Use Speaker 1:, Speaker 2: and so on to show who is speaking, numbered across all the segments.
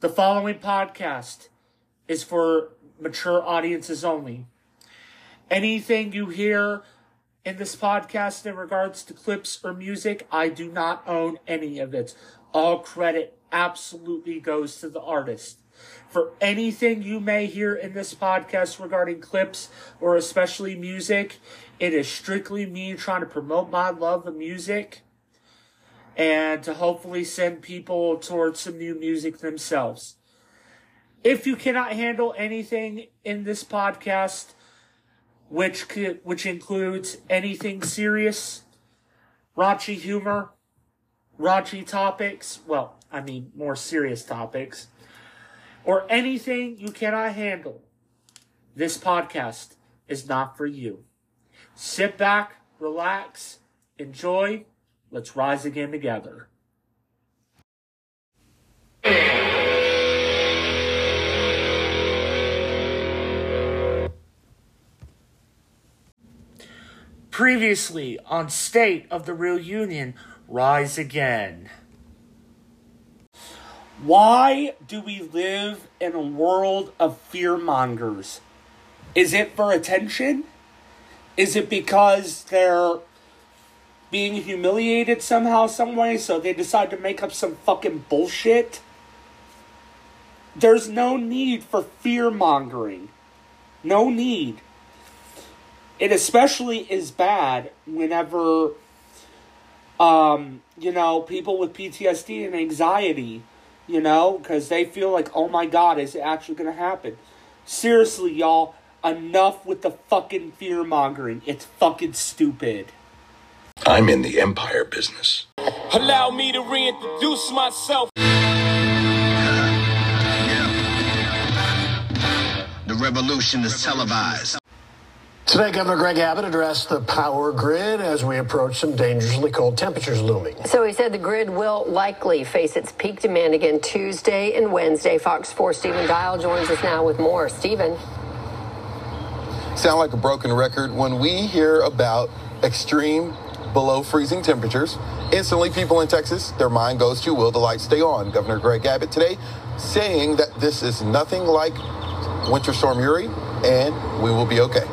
Speaker 1: The following podcast is for mature audiences only. Anything you hear in this podcast in regards to clips or music, I do not own any of it. All credit absolutely goes to the artist. For anything you may hear in this podcast regarding clips or especially music, it is strictly me trying to promote my love of music and to hopefully send people towards some new music themselves. If you cannot handle anything in this podcast, which could, which includes anything serious, raunchy humor, raunchy topics, well, I mean more serious topics, or anything you cannot handle, this podcast is not for you. Sit back, relax, enjoy, Let's rise again together. Previously on State of the Real Union, Rise Again. Why do we live in a world of fear mongers? Is it for attention? Is it because they're being humiliated somehow, some way, so they decide to make up some fucking bullshit. There's no need for fear mongering. No need. It especially is bad whenever, um, you know, people with PTSD and anxiety, you know, because they feel like, oh my god, is it actually going to happen? Seriously, y'all, enough with the fucking fear mongering. It's fucking stupid.
Speaker 2: I'm in the empire business.
Speaker 3: Allow me to reintroduce myself.
Speaker 4: The revolution is televised.
Speaker 5: Today, Governor Greg Abbott addressed the power grid as we approach some dangerously cold temperatures looming.
Speaker 6: So he said the grid will likely face its peak demand again Tuesday and Wednesday. Fox 4 Stephen Dial joins us now with more. Stephen.
Speaker 7: Sound like a broken record when we hear about extreme below freezing temperatures. Instantly, people in Texas, their mind goes to will the lights stay on? Governor Greg Abbott today saying that this is nothing like Winter Storm Uri and we will be okay.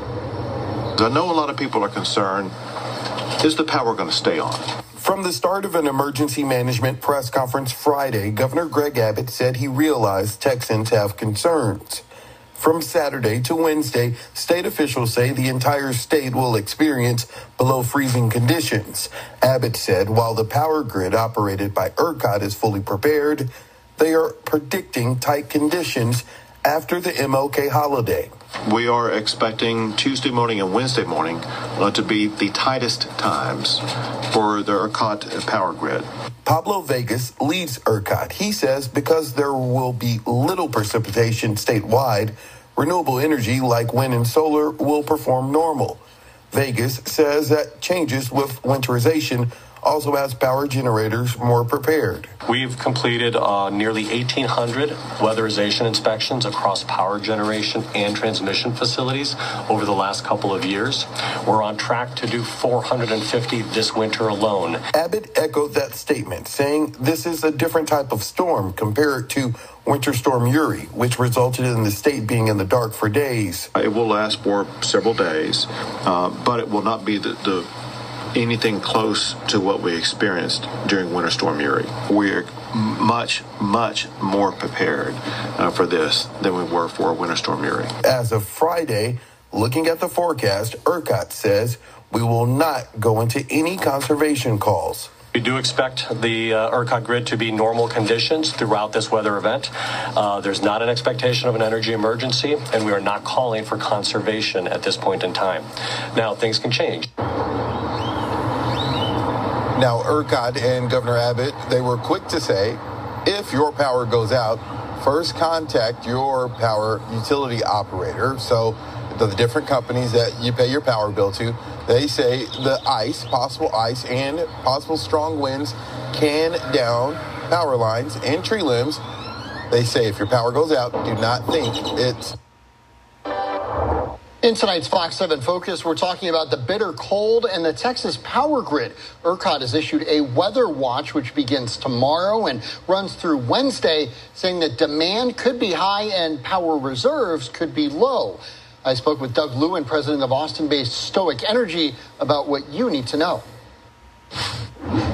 Speaker 2: I know a lot of people are concerned. Is the power going to stay on?
Speaker 7: From the start of an emergency management press conference Friday, Governor Greg Abbott said he realized Texans have concerns. From Saturday to Wednesday, state officials say the entire state will experience below freezing conditions. Abbott said while the power grid operated by ERCOT is fully prepared, they are predicting tight conditions after the MLK holiday.
Speaker 2: We are expecting Tuesday morning and Wednesday morning uh, to be the tightest times for the ERCOT power grid.
Speaker 7: Pablo Vegas leads ERCOT. He says because there will be little precipitation statewide, renewable energy like wind and solar will perform normal. Vegas says that changes with winterization also has power generators more prepared.
Speaker 8: We've completed uh, nearly 1,800 weatherization inspections across power generation and transmission facilities over the last couple of years. We're on track to do 450 this winter alone.
Speaker 7: Abbott echoed that statement, saying this is a different type of storm compared to Winter Storm Uri, which resulted in the state being in the dark for days.
Speaker 2: It will last for several days, uh, but it will not be the, the anything close to what we experienced during Winter Storm Uri. We're much, much more prepared uh, for this than we were for Winter Storm Uri.
Speaker 7: As of Friday, looking at the forecast, ERCOT says we will not go into any conservation calls.
Speaker 8: We do expect the uh, ERCOT grid to be normal conditions throughout this weather event. Uh, there's not an expectation of an energy emergency, and we are not calling for conservation at this point in time. Now, things can change.
Speaker 7: Now, ERCOT and Governor Abbott, they were quick to say, if your power goes out, first contact your power utility operator. So the different companies that you pay your power bill to, they say the ice, possible ice and possible strong winds can down power lines and tree limbs. They say if your power goes out, do not think it's
Speaker 5: In tonight's Fox 7 Focus, we're talking about the bitter cold and the Texas power grid. ERCOT has issued a weather watch, which begins tomorrow and runs through Wednesday, saying that demand could be high and power reserves could be low. I spoke with Doug Lewin, president of Austin based Stoic Energy, about what you need to know.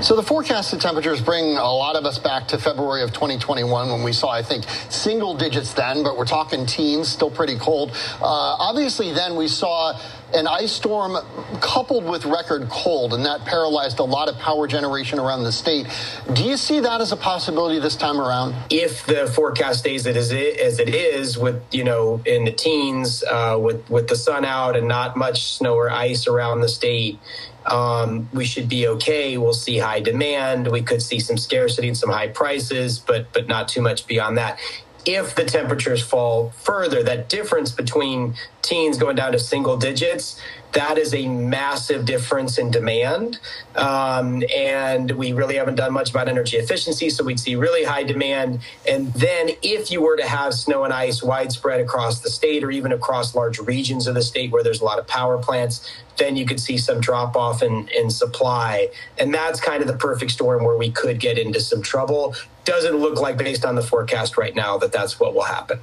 Speaker 5: So the forecasted temperatures bring a lot of us back to February of 2021 when we saw, I think, single digits then, but we're talking teens, still pretty cold. Uh, obviously, then we saw an ice storm coupled with record cold, and that paralyzed a lot of power generation around the state. Do you see that as a possibility this time around?
Speaker 9: If the forecast stays as it, as it is, with you know in the teens, uh, with with the sun out and not much snow or ice around the state, um, we should be okay. We'll see high demand. We could see some scarcity and some high prices, but but not too much beyond that. If the temperatures fall further, that difference between teens going down to single digits, that is a massive difference in demand. Um, and we really haven't done much about energy efficiency, so we'd see really high demand. And then if you were to have snow and ice widespread across the state or even across large regions of the state where there's a lot of power plants, then you could see some drop off in, in supply. And that's kind of the perfect storm where we could get into some trouble. Doesn't look like, based on the forecast right now, that that's what will happen.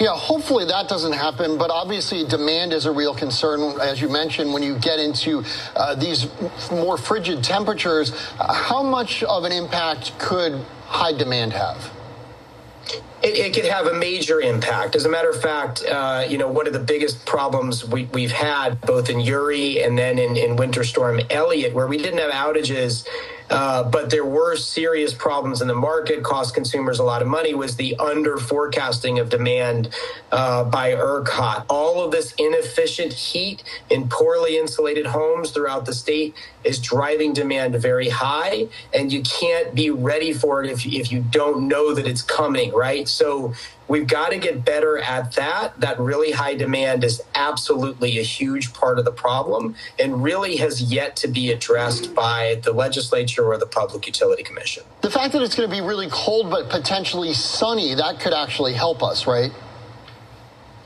Speaker 5: Yeah, hopefully that doesn't happen, but obviously demand is a real concern. As you mentioned, when you get into uh, these more frigid temperatures, how much of an impact could high demand have?
Speaker 9: It, it, could have a major impact. As a matter of fact, uh, you know, one of the biggest problems we, have had both in Uri and then in, in Winter Storm Elliott, where we didn't have outages uh, but there were serious problems in the market, cost consumers a lot of money, was the under forecasting of demand uh, by ERCOT. All of this inefficient heat in poorly insulated homes throughout the state is driving demand very high, and you can't be ready for it if, if you don't know that it's coming, right? So We've got to get better at that. That really high demand is absolutely a huge part of the problem and really has yet to be addressed by the legislature or the Public Utility Commission.
Speaker 5: The fact that it's going to be really cold but potentially sunny, that could actually help us, right?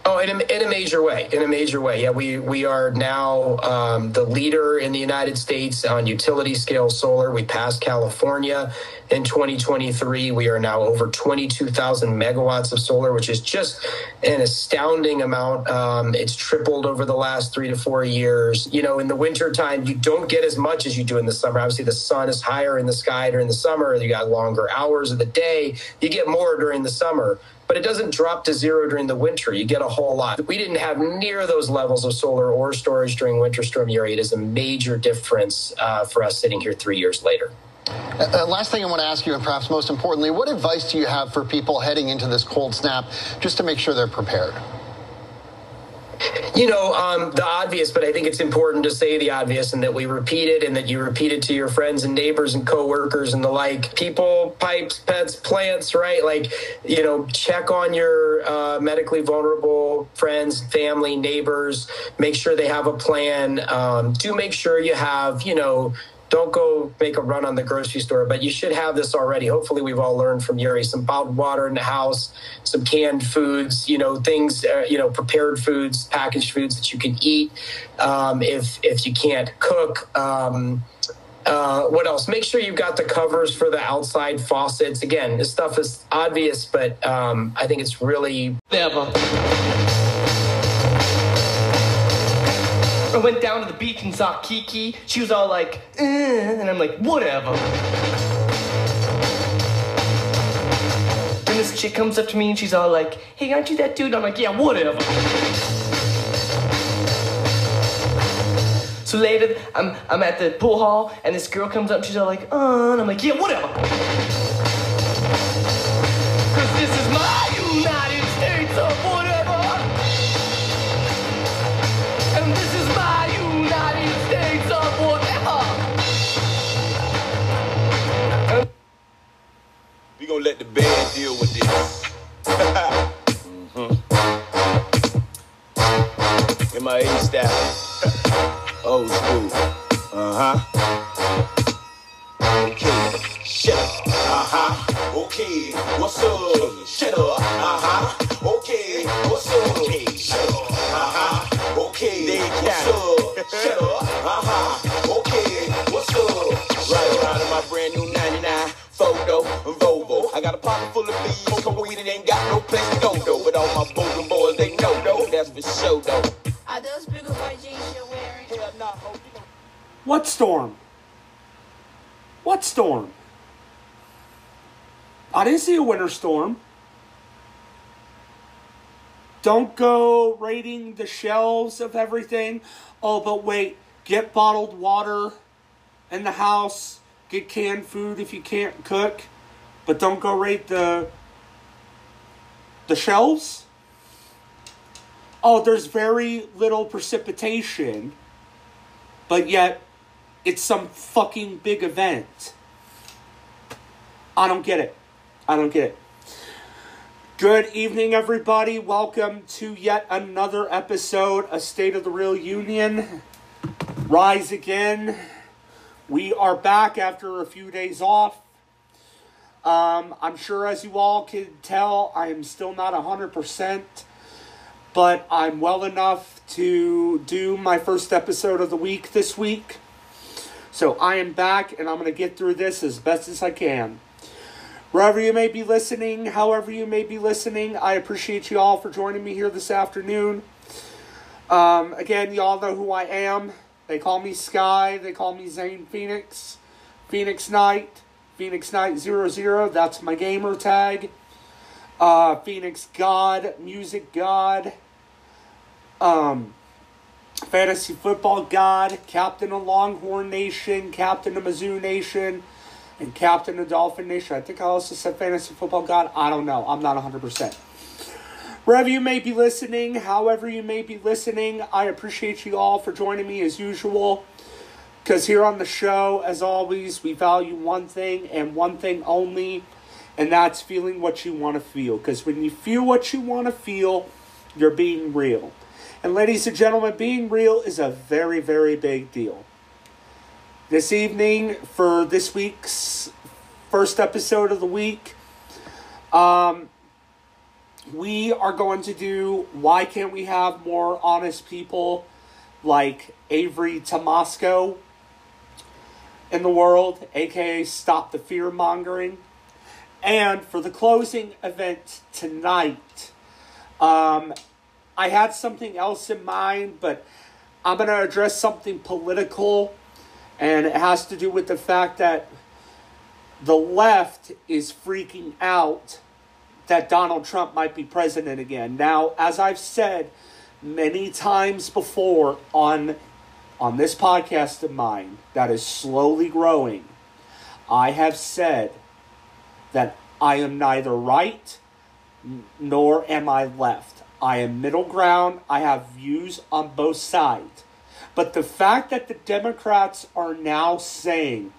Speaker 9: Oh, in a, in a major way, in a major way. Yeah, we we are now um, the leader in the United States on utility scale solar. We passed California in 2023. We are now over 22,000 megawatts of solar, which is just an astounding amount. Um, it's tripled over the last three to four years. You know, in the wintertime, you don't get as much as you do in the summer. Obviously, the sun is higher in the sky during the summer. You got longer hours of the day. You get more during the summer but it doesn't drop to zero during the winter. You get a whole lot. We didn't have near those levels of solar or storage during Winter Storm Uri. It is a major difference uh, for us sitting here three years later.
Speaker 5: Uh, uh, last thing I want to ask you, and perhaps most importantly, what advice do you have for people heading into this cold snap just to make sure they're prepared?
Speaker 9: You know, um, the obvious, but I think it's important to say the obvious and that we repeat it and that you repeat it to your friends and neighbors and coworkers and the like. People, pipes, pets, plants, right? Like, you know, check on your uh, medically vulnerable friends, family, neighbors. Make sure they have a plan. Um, do make sure you have, you know, don't go make a run on the grocery store, but you should have this already. Hopefully, we've all learned from Uri some bottled water in the house, some canned foods, you know, things, uh, you know, prepared foods, packaged foods that you can eat um, if if you can't cook. Um, uh, what else? Make sure you've got the covers for the outside faucets. Again, this stuff is obvious, but um, I think it's really
Speaker 10: never. I went down to the beach and saw Kiki. She was all like, eh, and I'm like, whatever. Then this chick comes up to me and she's all like, hey, aren't you that dude? I'm like, yeah, whatever. So later, I'm, I'm at the pool hall and this girl comes up and she's all like, uh, and I'm like, yeah, whatever.
Speaker 3: let the bed deal with this. mm-hmm. In my A style. Old school. Uh-huh. Okay. Shut up. Uh-huh. Okay. What's up? Shut up. Uh-huh. Okay. What's up? Okay. Shut up. Uh-huh. Okay. They what's up? Shut up. Uh-huh. Okay. What's up? Right out of my brand new Got a pocket full of bees, smoking weed and ain't got no place to go though. But all my bogan boys, they know though, that's for sure though.
Speaker 11: Are those bigger white jeans you're wearing?
Speaker 3: Hell nah, ho.
Speaker 1: What storm? What storm? I didn't see a winter storm. Don't go raiding the shelves of everything. Oh, but wait, get bottled water in the house. Get canned food if you can't cook. But don't go raid the the shelves. Oh, there's very little precipitation. But yet it's some fucking big event. I don't get it. I don't get it. Good evening, everybody. Welcome to yet another episode of State of the Real Union. Rise again. We are back after a few days off. Um, I'm sure, as you all can tell, I am still not 100%, but I'm well enough to do my first episode of the week this week. So I am back and I'm going to get through this as best as I can. Wherever you may be listening, however you may be listening, I appreciate you all for joining me here this afternoon. Um, again, y'all know who I am. They call me Sky. They call me Zane Phoenix. Phoenix Knight. Phoenix Knight 00. That's my gamer tag. Uh, Phoenix God. Music God. Um, Fantasy Football God. Captain of Longhorn Nation. Captain of Mizzou Nation and Captain of Dolphin Nation. I think I also said Fantasy Football God. I don't know. I'm not 100%. Wherever you may be listening, however you may be listening, I appreciate you all for joining me as usual. Because here on the show, as always, we value one thing and one thing only, and that's feeling what you want to feel. Because when you feel what you want to feel, you're being real. And ladies and gentlemen, being real is a very, very big deal. This evening, for this week's first episode of the week, um, we are going to do Why Can't We Have More Honest People like Avery Tomasco in the world, aka Stop the Fear Mongering. And for the closing event tonight, um, I had something else in mind, but I'm going to address something political and it has to do with the fact that the left is freaking out that Donald Trump might be president again. Now, as I've said many times before on on this podcast of mine that is slowly growing, I have said that I am neither right nor am I left. I am middle ground. I have views on both sides. But the fact that the Democrats are now saying,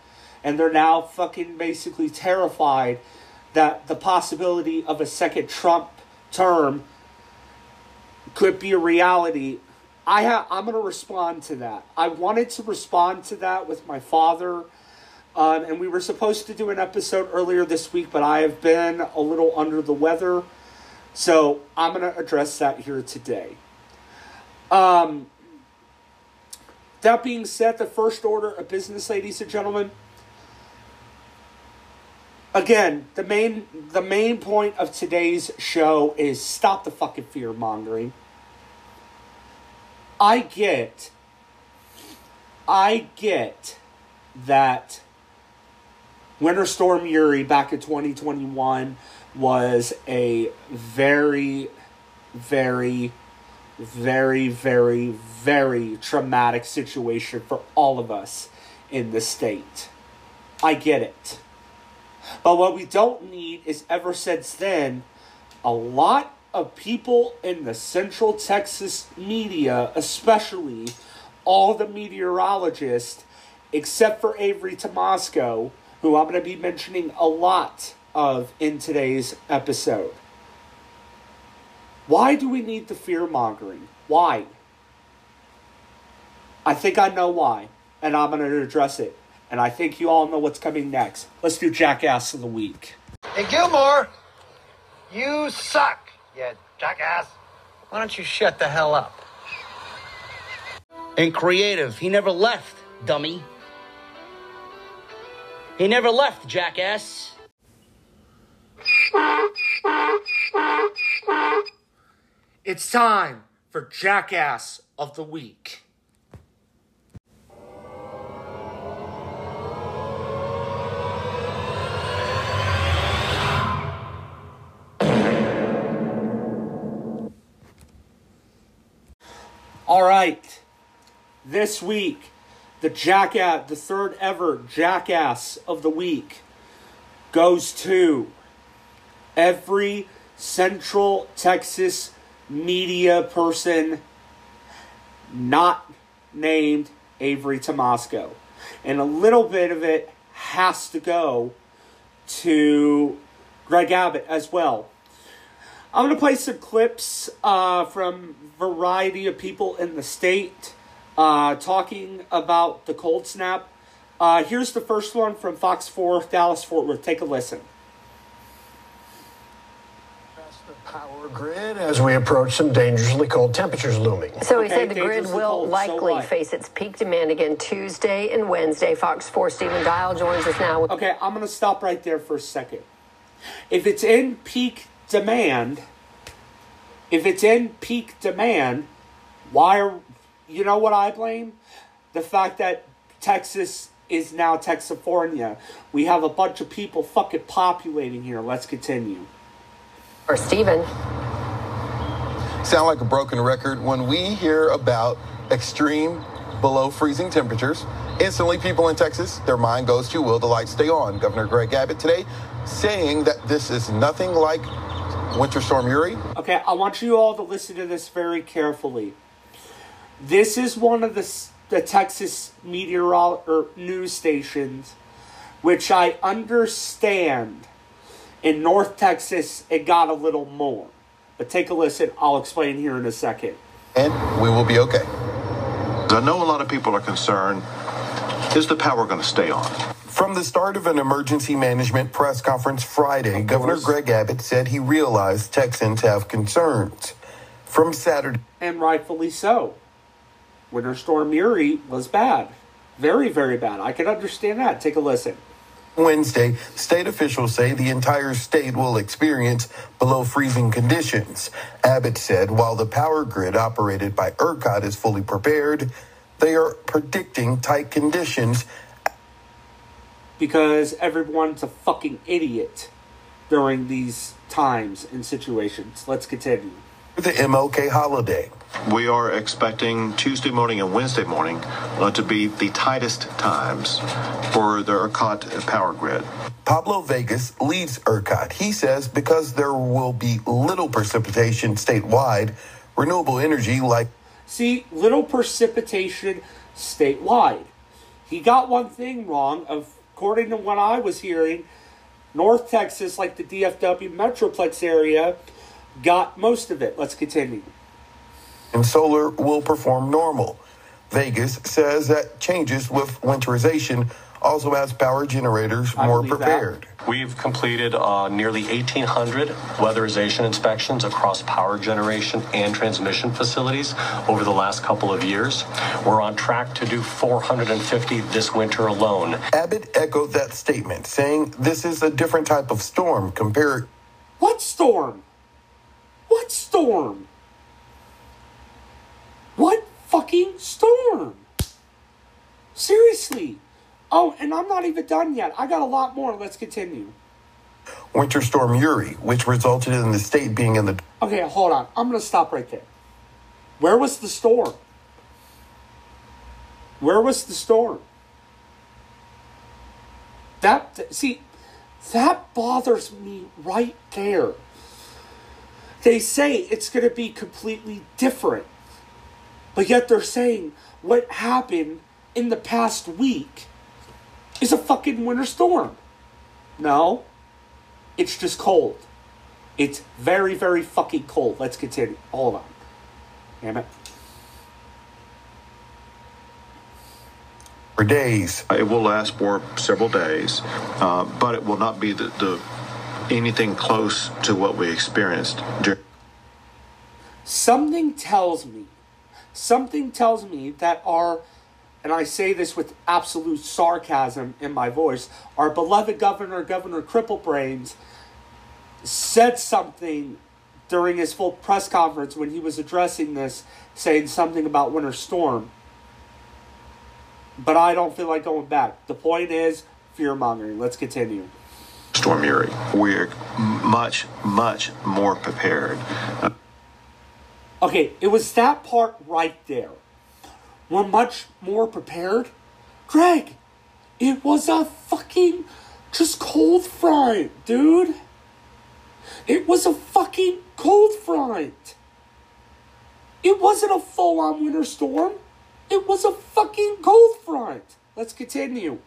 Speaker 1: and they're now fucking basically terrified that the possibility of a second Trump term could be a reality. I ha- I'm going to respond to that. I wanted to respond to that with my father, um, and we were supposed to do an episode earlier this week, but I have been a little under the weather, so I'm going to address that here today. Um, that being said, the first order of business, ladies and gentlemen. Again, the main the main point of today's show is stop the fucking fear mongering. I get I get that Winter Storm Uri back in 2021 was a very very very, very, very traumatic situation for all of us in the state. I get it. But what we don't need is ever since then, a lot of people in the Central Texas media, especially all the meteorologists, except for Avery Tomasco, who I'm going to be mentioning a lot of in today's episode. Why do we need the fear mongering? Why? I think I know why, and I'm going to address it and I think you all know what's coming next. Let's do Jackass of the Week.
Speaker 12: Hey, Gilmore, you suck, you jackass. Why don't you shut the hell up?
Speaker 13: And creative, he never left, dummy. He never left, jackass.
Speaker 1: It's time for Jackass of the Week. All right. This week, the Jackass, the third ever Jackass of the Week goes to every Central Texas media person not named Avery Tomasco. And a little bit of it has to go to Greg Abbott as well. I'm going to play some clips uh, from variety of people in the state uh, talking about the cold snap. Uh, here's the first one from Fox 4 Dallas Fort Worth. Take a listen.
Speaker 14: Power grid as we approach some dangerously cold temperatures looming.
Speaker 6: So he
Speaker 1: Okay,
Speaker 6: said the grid will
Speaker 1: cold, so
Speaker 6: likely
Speaker 1: what?
Speaker 6: face its peak demand again Tuesday and Wednesday. Fox 4 Stephen Dial joins us now with
Speaker 1: Okay, I'm going to stop right there for a second. If it's in peak demand, if it's in peak demand, why are you know what I blame? The fact that Texas is now Texifornia. We have a bunch of people fucking populating here. Let's continue.
Speaker 6: or Stephen.
Speaker 7: sound like a broken record when we hear about extreme below freezing temperatures. Instantly, people in Texas, their mind goes to will the lights stay on? Governor Greg Abbott today saying that this is nothing like Winter Storm Uri.
Speaker 1: Okay, I want you all to listen to this very carefully. This is one of the the Texas meteorol or news stations, which I understand in North Texas it got a little more. But take a listen. I'll explain here in a second.
Speaker 7: And we will be okay.
Speaker 2: I know a lot of people are concerned. Is the power going to stay on?
Speaker 7: From the start of an emergency management press conference Friday, Governor. Greg Abbott said he realized Texans have concerns. From Saturday,
Speaker 1: And rightfully so. Winter Storm Uri was bad. Very, very bad. I can understand that. Take a listen.
Speaker 7: Wednesday, state officials say the entire state will experience below freezing conditions. Abbott said while the power grid operated by ERCOT is fully prepared, they are predicting tight conditions
Speaker 1: because everyone's a fucking idiot during these times and situations. Let's continue.
Speaker 7: the MLK holiday.
Speaker 2: We are expecting Tuesday morning and Wednesday morning uh, to be the tightest times for the ERCOT power grid.
Speaker 7: Pablo Vegas leads ERCOT. He says because there will be little precipitation statewide, renewable energy like
Speaker 1: See, little precipitation statewide. He got one thing wrong. According to what I was hearing, North Texas, like the DFW Metroplex area, got most of it. Let's continue.
Speaker 7: and solar will perform normal. Vegas says that changes with winterization also has power generators more
Speaker 1: believe that.
Speaker 7: prepared.
Speaker 8: We've completed uh, nearly 1,800 weatherization inspections across power generation and transmission facilities over the last couple of years. We're on track to do 450 this winter alone.
Speaker 7: Abbott echoed that statement, saying this is a different type of storm compared
Speaker 1: What storm? What storm? What fucking storm? Seriously. Oh, and I'm not even done yet. I got a lot more. Let's continue.
Speaker 7: Winter Storm Uri, which resulted in the state being in the
Speaker 1: Okay, hold on. I'm going to stop right there. Where was the storm? Where was the storm? That, see, that bothers me right there. They say it's going to be completely different. But yet they're saying what happened in the past week is a fucking winter storm. No, it's just cold. It's very, very fucking cold. Let's continue. Hold on. Damn it.
Speaker 7: for days.
Speaker 2: It will last for several days, uh, but it will not be the, the anything close to what we experienced during.
Speaker 1: Something tells me, something tells me that our, and I say this with absolute sarcasm in my voice, our beloved governor, Governor Cripplebrains, said something during his full press conference when he was addressing this, saying something about Winter Storm. But I don't feel like going back. The point is fear mongering. Let's continue.
Speaker 2: Storm Uri. We're much, much more prepared.
Speaker 1: Okay, it was that part right there. We're much more prepared. Greg, it was a fucking just cold front, dude. It was a fucking cold front. It wasn't a full on winter storm. It was a fucking cold front. Let's continue.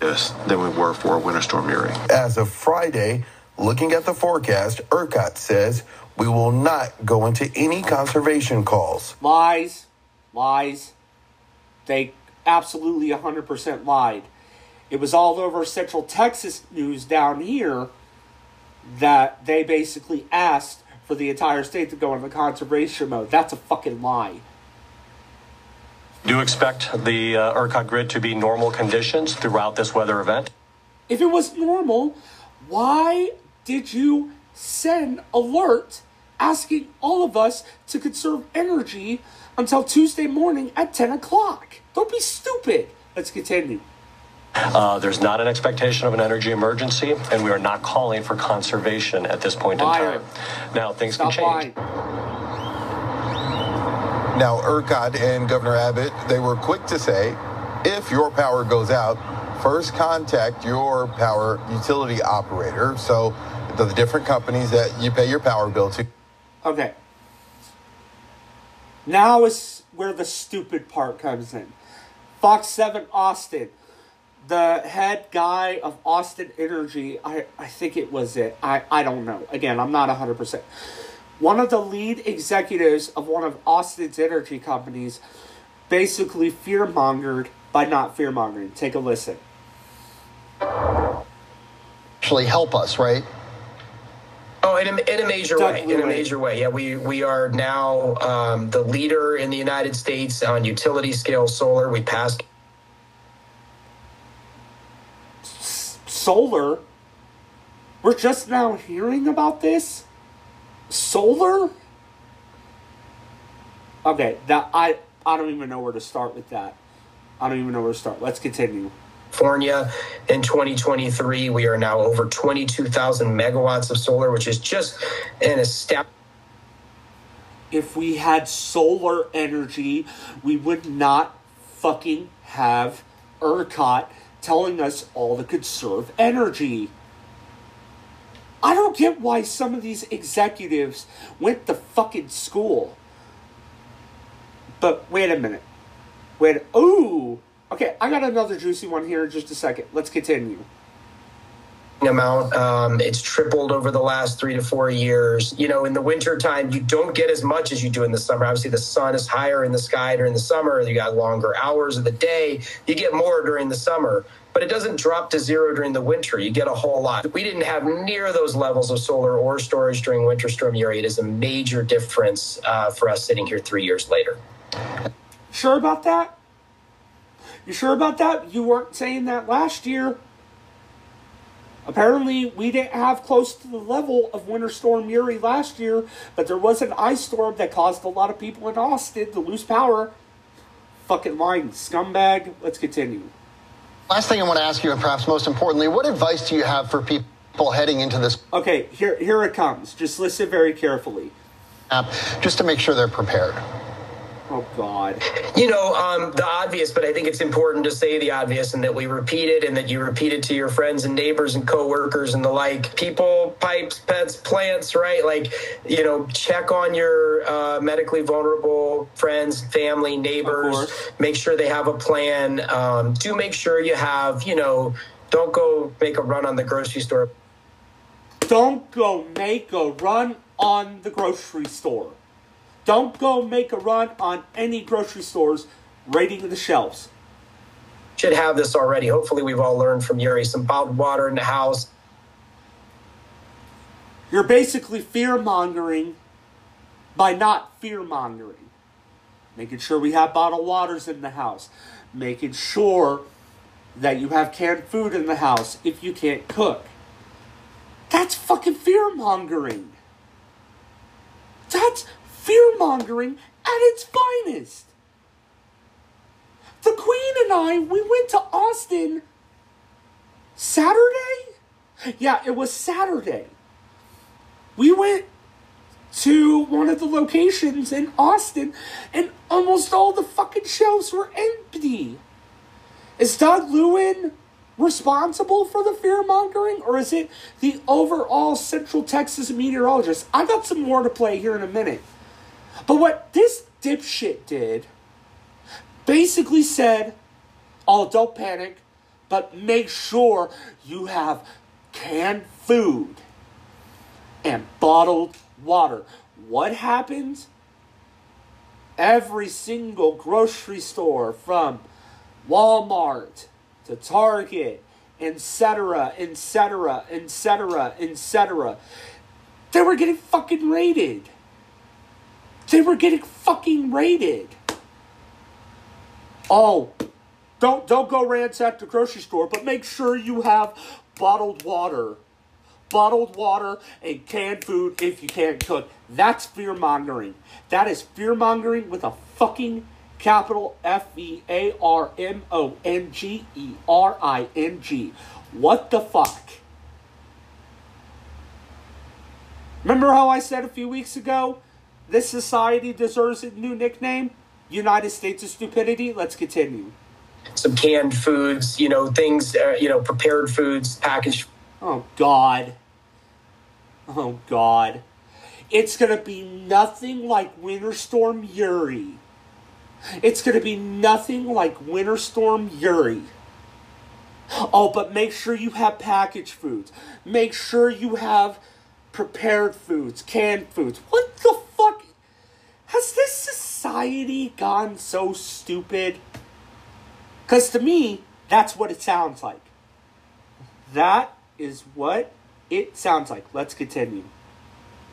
Speaker 2: Yes, than we were for a Winter Storm Uri.
Speaker 7: As of Friday, looking at the forecast, ERCOT says we will not go into any conservation calls.
Speaker 1: Lies. Lies. They absolutely 100% lied. It was all over Central Texas news down here that they basically asked for the entire state to go into conservation mode. That's a fucking lie.
Speaker 8: Do you expect the uh, ERCOT grid to be normal conditions throughout this weather event?
Speaker 1: If it was normal, why did you send alert asking all of us to conserve energy until Tuesday morning at 10 o'clock? Don't be stupid. Let's continue.
Speaker 8: Uh, there's not an expectation of an energy emergency, and we are not calling for conservation at this point
Speaker 1: Liar.
Speaker 8: in time. Now, things
Speaker 1: Stop
Speaker 8: can change.
Speaker 1: lying.
Speaker 7: Now, ERCOT and Governor Abbott, they were quick to say, if your power goes out, first contact your power utility operator. So the different companies that you pay your power bill to.
Speaker 1: Okay. Now is where the stupid part comes in. Fox 7 Austin, the head guy of Austin Energy, I, I think it was it. I, I don't know. Again, I'm not 100%. One of the lead executives of one of Austin's energy companies basically fear mongered by not fear mongering. Take a listen.
Speaker 5: Actually, help us, right?
Speaker 9: Oh, in a, in a major way. In a major way. Yeah, we we are now um, the leader in the United States on utility scale solar. We passed
Speaker 1: Solar? We're just now hearing about this? Solar? Okay, that I I don't even know where to start with that. I don't even know where to start. Let's continue.
Speaker 9: California in 2023. We are now over 22,000 megawatts of solar, which is just an astounding.
Speaker 1: If we had solar energy, we would not fucking have ERCOT telling us all to conserve energy. I don't get why some of these executives went to fucking school. But wait a minute. Wait. Ooh. Okay, I got another juicy one here in just a second. Let's continue.
Speaker 9: amount. Um, it's tripled over the last three to four years. You know, in the winter time, you don't get as much as you do in the summer. Obviously, the sun is higher in the sky during the summer. You got longer hours of the day. You get more during the summer, but it doesn't drop to zero during the winter. You get a whole lot. We didn't have near those levels of solar or storage during Winter Storm Uri. It is a major difference uh, for us sitting here three years later.
Speaker 1: Sure about that? You sure about that? You weren't saying that last year. Apparently, we didn't have close to the level of Winter Storm Uri last year, but there was an ice storm that caused a lot of people in Austin to lose power. Fucking lying scumbag. Let's continue.
Speaker 5: Last thing I want to ask you, and perhaps most importantly, what advice do you have for people heading into this
Speaker 1: Okay, here here it comes. Just listen very carefully.
Speaker 5: app just to make sure they're prepared?
Speaker 1: Oh God.
Speaker 9: You know, um, the obvious, but I think it's important to say the obvious and that we repeat it and that you repeat it to your friends and neighbors and coworkers and the like. People, pipes, pets, plants, right? Like, you know, check on your uh, medically vulnerable friends, family, neighbors. Make sure they have a plan. Um, do make sure you have, you know, don't go make a run on the grocery store.
Speaker 1: Don't go make a run on the grocery store. Don't go make a run on any grocery stores raiding the shelves.
Speaker 9: Should have this already. Hopefully, we've all learned from Uri. Some bottled water in the house.
Speaker 1: You're basically fear mongering by not fear mongering. Making sure we have bottled waters in the house. Making sure that you have canned food in the house if you can't cook. That's fucking fear mongering. That's fear mongering at its finest. The Queen and I, we went to Austin Saturday? Yeah, it was Saturday. We went to one of the locations in Austin, and almost all the fucking shelves were empty. Is Doug Lewin responsible for the fear mongering, or is it the overall Central Texas meteorologist? I got some more to play here in a minute. But what this dipshit did basically said, Oh, don't panic, but make sure you have canned food and bottled water. What happened? Every single grocery store from Walmart to Target, etc., etc., etc., etc., they were getting fucking raided. They were getting fucking raided. Oh, don't don't go ransack the grocery store, but make sure you have bottled water. Bottled water and canned food if you can't cook. That's fear mongering. That is fear mongering with a fucking capital F E A R M O N G E R I N G. What the fuck? Remember how I said a few weeks ago this society deserves a new nickname? United States of Stupidity? Let's continue.
Speaker 9: Some canned foods, you know, things, uh, you know, prepared foods, packaged.
Speaker 1: Oh, God. Oh, God. It's going to be nothing like Winter Storm Uri. It's going to be nothing like Winter Storm Uri. Oh, but make sure you have packaged foods. Make sure you have prepared foods, canned foods. What the fuck? Has this society gone so stupid? Because to me, that's what it sounds like. That is what it sounds like. Let's continue.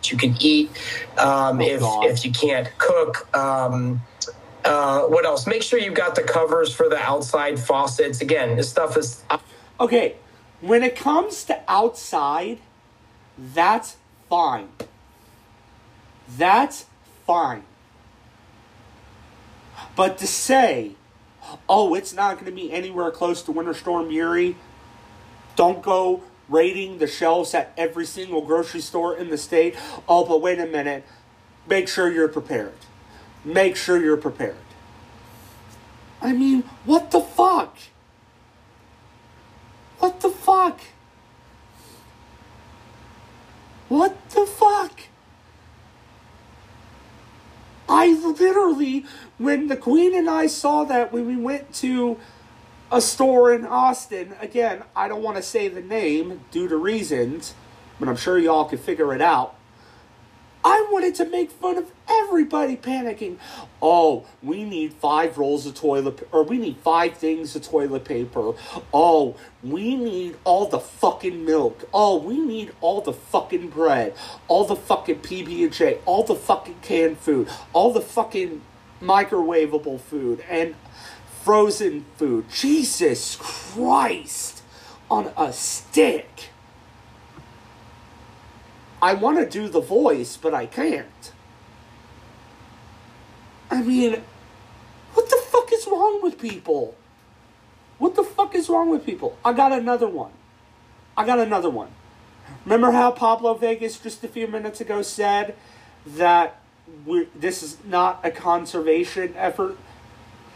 Speaker 9: You can eat um,
Speaker 1: Oh,
Speaker 9: if
Speaker 1: God.
Speaker 9: if you can't cook. Um, uh, what else? Make sure you've got the covers for the outside faucets. Again, this stuff is
Speaker 1: Okay, when it comes to outside, that's fine. That's fine. But to say, oh, it's not going to be anywhere close to Winter Storm Uri, don't go raiding the shelves at every single grocery store in the state. Oh, but wait a minute. Make sure you're prepared. Make sure you're prepared. I mean, what the fuck? What the fuck? What the fuck? I literally, when the Queen and I saw that when we went to a store in Austin, again, I don't want to say the name due to reasons, but I'm sure y'all can figure it out. I wanted to make fun of everybody panicking. Oh, we need five rolls of toilet, or we need five things of toilet paper. Oh, we need all the fucking milk. Oh, we need all the fucking bread, all the fucking PB and J, all the fucking canned food, all the fucking microwavable food and frozen food. Jesus Christ, on a stick. I want to do the voice, but I can't. I mean, what the fuck is wrong with people? What the fuck is wrong with people? I got another one. I got another one. Remember how Pablo Vegas just a few minutes ago said that this is not a conservation effort?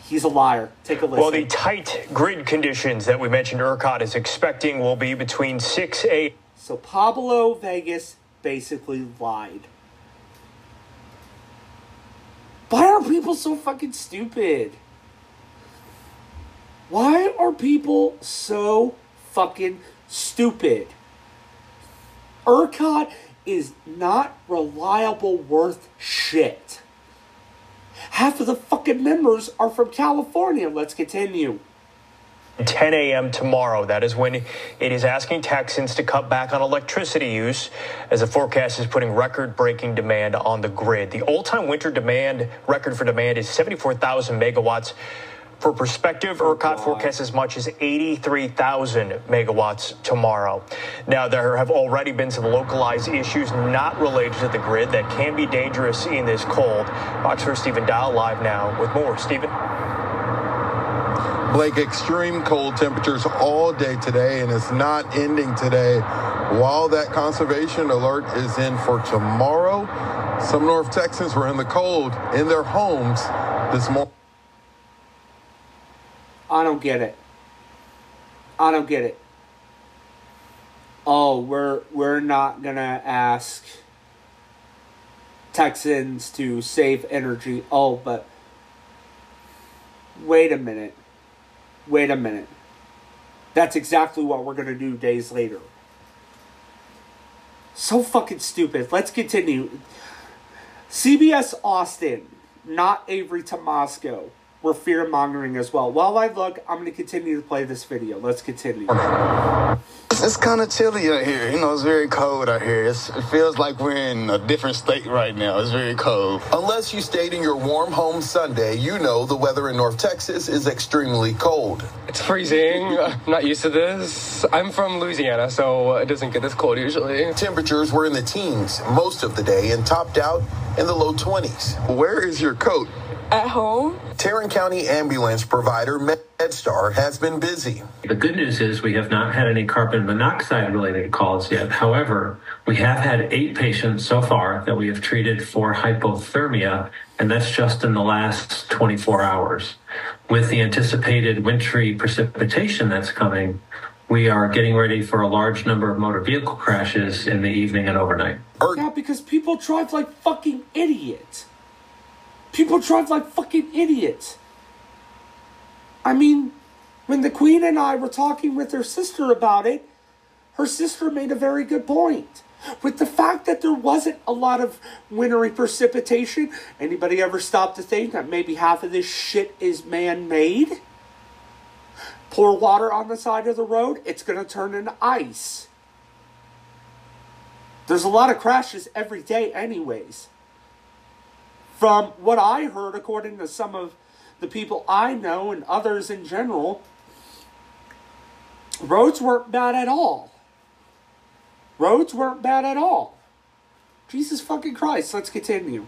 Speaker 1: He's a liar. Take a listen.
Speaker 15: Well, the tight grid conditions that we mentioned ERCOT is expecting will be between 6 8.
Speaker 1: So Pablo Vegas basically lied. Why are people so fucking stupid? Why are people so fucking stupid? ERCOT is not reliable worth shit. Half of the fucking members are from California. Let's continue.
Speaker 15: 10 a.m. tomorrow. That is when it is asking Texans to cut back on electricity use as the forecast is putting record breaking demand on the grid. The all time winter demand record for demand is 74,000 megawatts. For perspective, oh, ERCOT forecasts as much as 83,000 megawatts tomorrow. Now, there have already been some localized issues not related to the grid that can be dangerous in this cold. Fox 4 Stephen Dow live now with more. Stephen?
Speaker 7: Blake, extreme cold temperatures all day today, and it's not ending today. While that conservation alert is in for tomorrow, some North Texans were in the cold in their homes this morning.
Speaker 1: I don't get it. I don't get it. Oh, we're we're not gonna ask Texans to save energy. Oh, but wait a minute. Wait a minute. That's exactly what we're gonna do days later. So fucking stupid. Let's continue. CBS Austin, not Avery Tomasco, were fear mongering as well. While I look, I'm going to continue to play this video. Let's continue.
Speaker 16: It's kind of chilly out here. You know, it's very cold out here. It's, it feels like we're in a different state right now. It's very cold.
Speaker 7: Unless you stayed in your warm home Sunday, you know the weather in North Texas is extremely cold.
Speaker 17: It's freezing. I'm not used to this. I'm from Louisiana, so it doesn't get this cold usually.
Speaker 7: Temperatures were in the teens most of the day and topped out in the low 20s. Where is your coat?
Speaker 18: At home.
Speaker 7: Tarrant County ambulance provider MedStar has been busy.
Speaker 19: The good news is we have not had any carbon monoxide related calls yet. However, we have had eight patients so far that we have treated for hypothermia, and that's just in the last 24 hours. With the anticipated wintry precipitation that's coming, we are getting ready for a large number of motor vehicle crashes in the evening and overnight.
Speaker 1: Er yeah, because people drive like fucking idiots. People drive like fucking idiots. I mean, when the Queen and I were talking with her sister about it, her sister made a very good point. With the fact that there wasn't a lot of wintry precipitation, anybody ever stop to think that maybe half of this shit is man made? Pour water on the side of the road, it's going to turn into ice. There's a lot of crashes every day, anyways. From what I heard, according to some of the people I know and others in general, roads weren't bad at all. Roads weren't bad at all. Jesus fucking Christ, let's continue.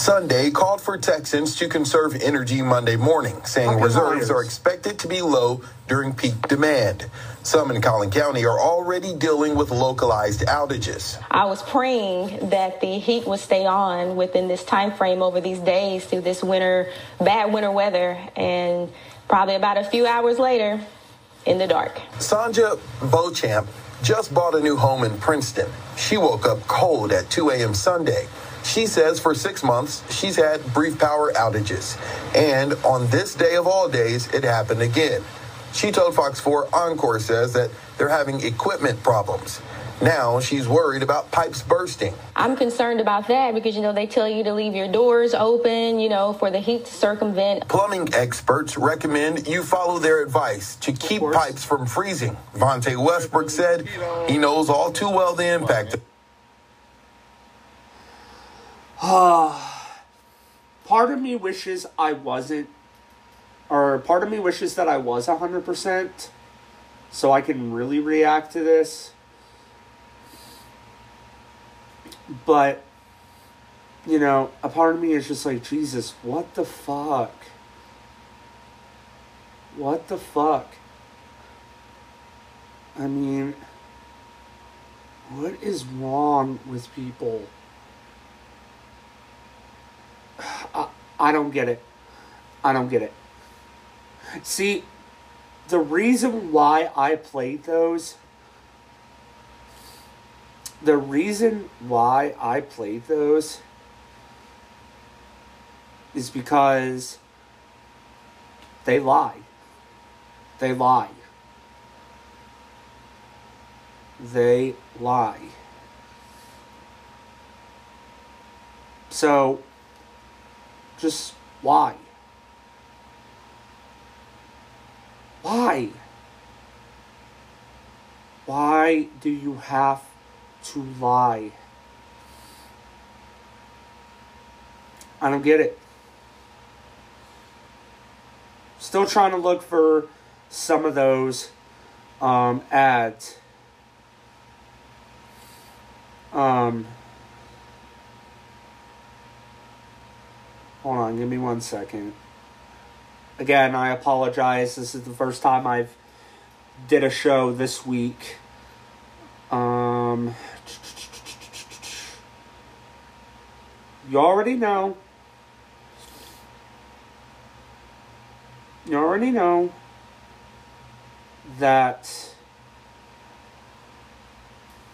Speaker 7: Sunday called for Texans to conserve energy Monday morning, saying
Speaker 1: Fucking
Speaker 7: reserves
Speaker 1: liars.
Speaker 7: are expected to be low during peak demand. Some in Collin County are already dealing with localized outages.
Speaker 18: I was praying that the heat would stay on within this time frame over these days through this winter, bad winter weather, and probably about a few hours later, in the dark.
Speaker 7: Sanja Beauchamp just bought a new home in Princeton. She woke up cold at 2 a.m. Sunday. She says for six months she's had brief power outages. And on this day of all days, it happened again. She told Fox 4 Oncor says that they're having equipment problems. Now she's worried about pipes bursting.
Speaker 18: I'm concerned about that because, you know, they tell you to leave your doors open, you know, for the heat to circumvent.
Speaker 7: Plumbing experts recommend you follow their advice to keep pipes from freezing. Vontae Westbrook said he knows all too well the impact.
Speaker 1: part of me wishes I wasn't, or part of me wishes that I was 100%, so I can really react to this. But, you know, a part of me is just like, Jesus, what the fuck? What the fuck? I mean, what is wrong with people? I, I don't get it. I don't get it. See, the reason why I played those, the reason why I played those is because they lie. They lie. They lie. So, just why? Why? Why do you have to lie? I don't get it. Still trying to look for some of those um, ads. Um, hold on, give me one second. Again, I apologize. This is the first time I've did a show this week. Um, you already know. You already know that.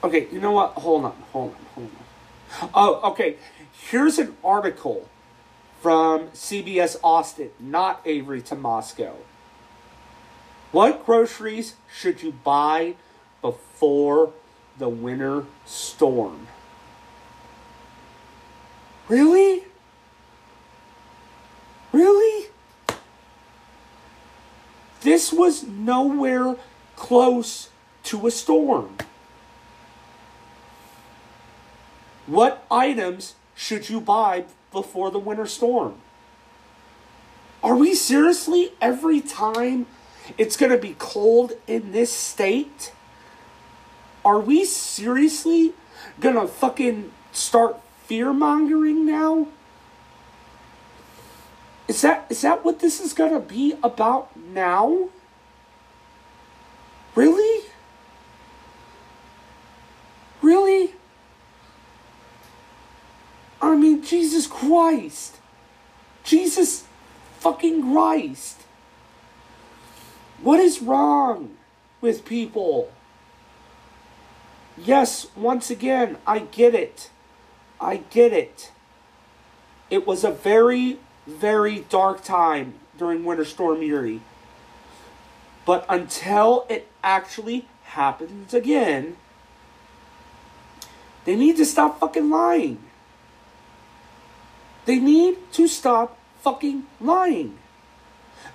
Speaker 1: Okay, you know what? Hold on, hold on, hold on. Oh, okay. Here's an article from CBS Austin, not Avery Tomasco. What groceries should you buy before the winter storm? Really? Really? This was nowhere close to a storm. What items should you buy before the winter storm? Are we seriously every time it's going to be cold in this state? Are we seriously going to fucking start fear mongering now? Is that is that what this is going to be about now? Really? Really? I mean, Jesus Christ. Jesus fucking Christ. What is wrong with people? Yes, once again, I get it. I get it. It was a very, very dark time during Winter Storm Uri. But until it actually happens again, they need to stop fucking lying. They need to stop fucking lying.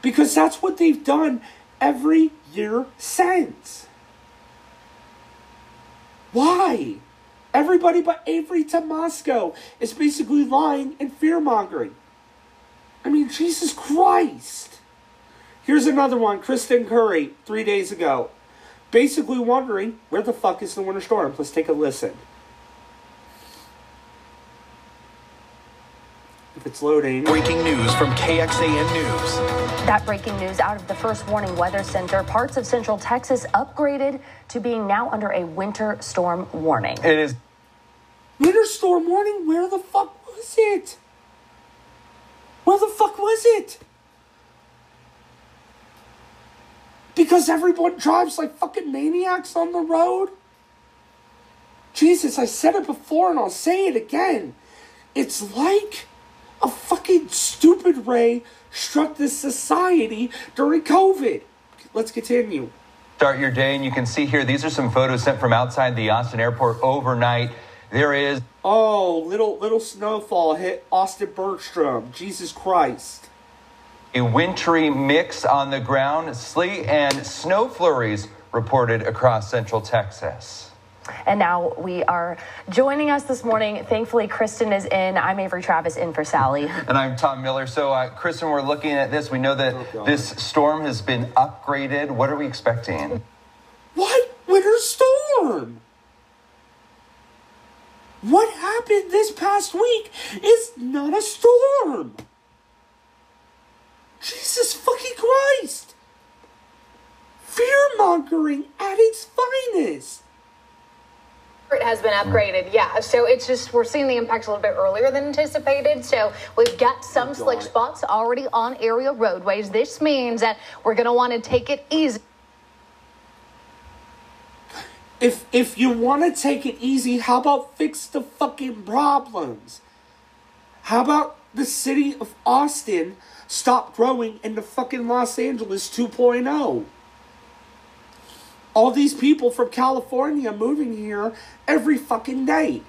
Speaker 1: Because that's what they've done every year since. Why? Everybody but Avery Tomasco is basically lying and fear mongering. I mean, Jesus Christ. Here's another one Kristen Curry, three days ago. Basically wondering where the fuck is the winter storm. Let's take a listen. If it's loading.
Speaker 20: Breaking news from KXAN News.
Speaker 21: That breaking news out of the First Warning Weather Center. Parts of central Texas upgraded to being now under a winter storm warning.
Speaker 20: It is.
Speaker 1: Winter storm warning? Where the fuck was it? Where the fuck was it? Because everyone drives like fucking maniacs on the road? Jesus, I said it before and I'll say it again. It's like a fucking stupid ray struck this society during COVID. Let's continue.
Speaker 20: Start your day, and you can see here, these are some photos sent from outside the Austin airport overnight. There is.
Speaker 1: Oh, little little snowfall hit Austin Bergstrom. Jesus Christ.
Speaker 20: A wintry mix on the ground, sleet and snow flurries reported across central Texas.
Speaker 21: And now we are joining us this morning. Thankfully, Kristen is in. I'm Avery Travis in for Sally.
Speaker 20: And I'm Tom Miller. So, uh, Kristen, we're looking at this. We know that this storm has been upgraded. What are we expecting?
Speaker 1: What? Winter storm? What happened this past week is not a storm. Jesus fucking Christ. Fear mongering at its finest.
Speaker 22: It has been upgraded, yeah. So it's just we're seeing the impacts a little bit earlier than anticipated. So we've got some slick spots already on area roadways. This means that we're going to want to take it easy.
Speaker 1: If if you want to take it easy, how about fix the fucking problems? How about the city of Austin stop growing into fucking Los Angeles 2.0? All these people from California moving here every fucking day.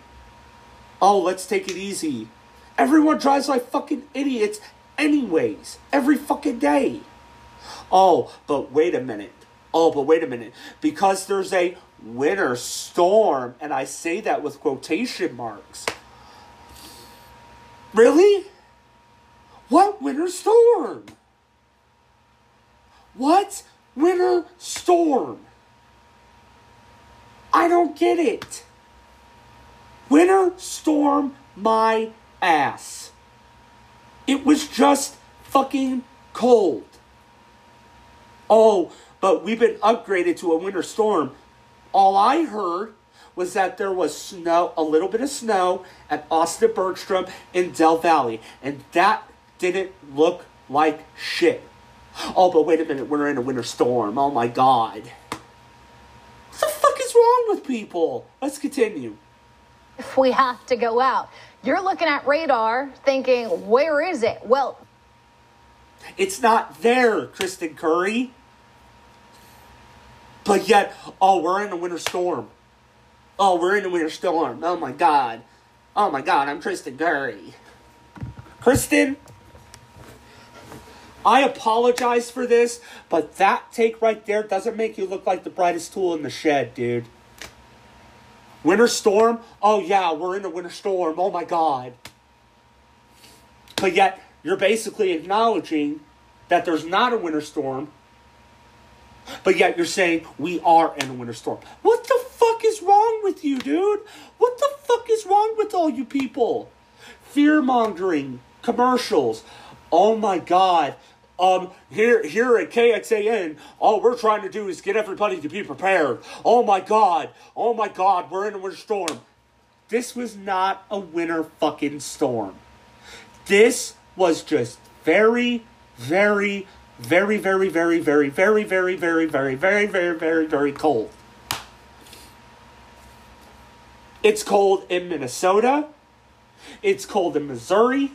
Speaker 1: Oh, let's take it easy. Everyone drives like fucking idiots anyways, every fucking day. Oh, but wait a minute. Oh, but wait a minute. Because there's a winter storm, and I say that with quotation marks. Really? What winter storm? What? Winter storm. I don't get it. Winter storm my ass. It was just fucking cold. Oh, but we've been upgraded to a winter storm. All I heard was that there was snow, a little bit of snow at Austin Bergstrom in Del Valle, and that didn't look like shit. Oh, but wait a minute, we're in a winter storm. Oh my god. What the fuck is wrong with people? Let's continue.
Speaker 22: If we have to go out, you're looking at radar thinking, where is it? Well,
Speaker 1: It's not there, Kristen Curry. But yet, oh, we're in a winter storm. Oh, we're in a winter storm. Oh my god. Oh my god, I'm Kristen Curry. Kristen, I apologize for this, but that take right there doesn't make you look like the brightest tool in the shed, dude. Winter storm? Oh yeah, we're in a winter storm. Oh my god. But yet, you're basically acknowledging that there's not a winter storm, but yet you're saying we are in a winter storm. What the fuck is wrong with you, dude? What the fuck is wrong with all you people? Fear mongering, commercials. Oh my god. Um, here, here at KXAN, all we're trying to do is get everybody to be prepared. Oh my god. Oh my god, we're in a winter storm. This was not a winter fucking storm. This was just very, very, very, very, very, very, very, very, very, very, very, very, very, very cold. It's cold in Minnesota. It's cold in Missouri.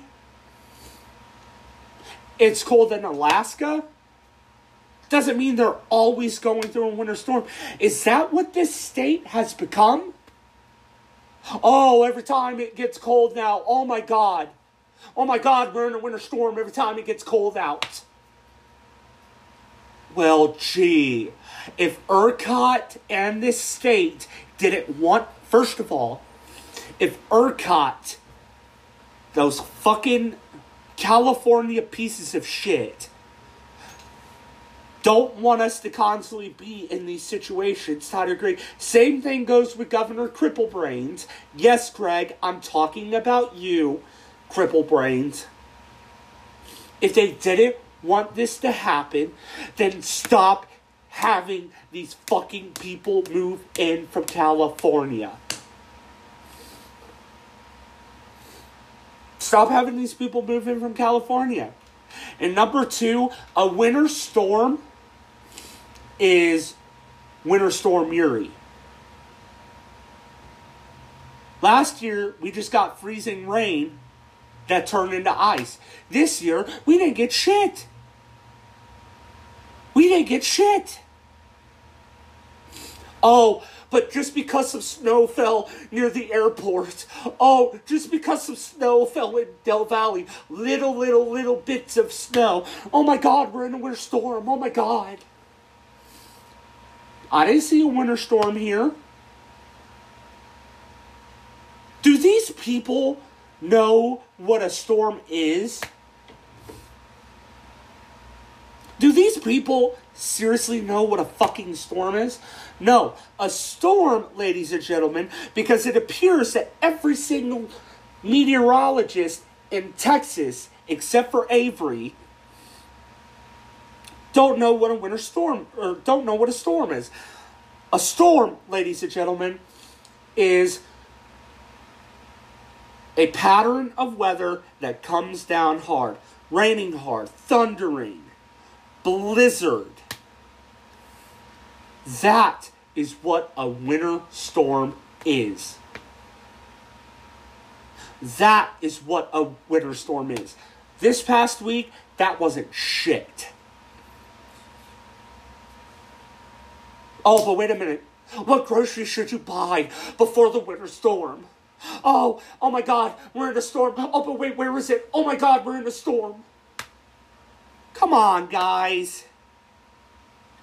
Speaker 1: It's cold in Alaska. Doesn't mean they're always going through a winter storm. Is that what this state has become? Oh, every time it gets cold now, oh my God. Oh my God, we're in a winter storm every time it gets cold out. Well, gee, if ERCOT and this state didn't want, first of all, if ERCOT, those fucking California pieces of shit, don't want us to constantly be in these situations, Tyler agree. Same thing goes with Governor Cripplebrains. Yes, Greg, I'm talking about you, Cripplebrains. If they didn't want this to happen, then stop having these fucking people move in from California. Stop having these people move in from California. And number two, a winter storm is Winter Storm Uri. Last year, we just got freezing rain that turned into ice. This year, we didn't get shit. We didn't get shit. Oh, but just because some snow fell near the airport. Oh, just because some snow fell in Del Valle. Little, little, little bits of snow. Oh my god, we're in a winter storm. Oh my god. I didn't see a winter storm here. Do these people know what a storm is? Do these people seriously know what a fucking storm is? No, a storm, ladies and gentlemen, because it appears that every single meteorologist in Texas, except for Avery, don't know what a winter storm or don't know what a storm is. A storm, ladies and gentlemen, is a pattern of weather that comes down hard, raining hard, thundering, blizzard. That is what a winter storm is. That is what a winter storm is. This past week, that wasn't shit. Oh, but wait a minute. What groceries should you buy before the winter storm? Oh, oh my god, we're in a storm. Oh, but wait, where is it? Oh my god, we're in a storm. Come on, guys.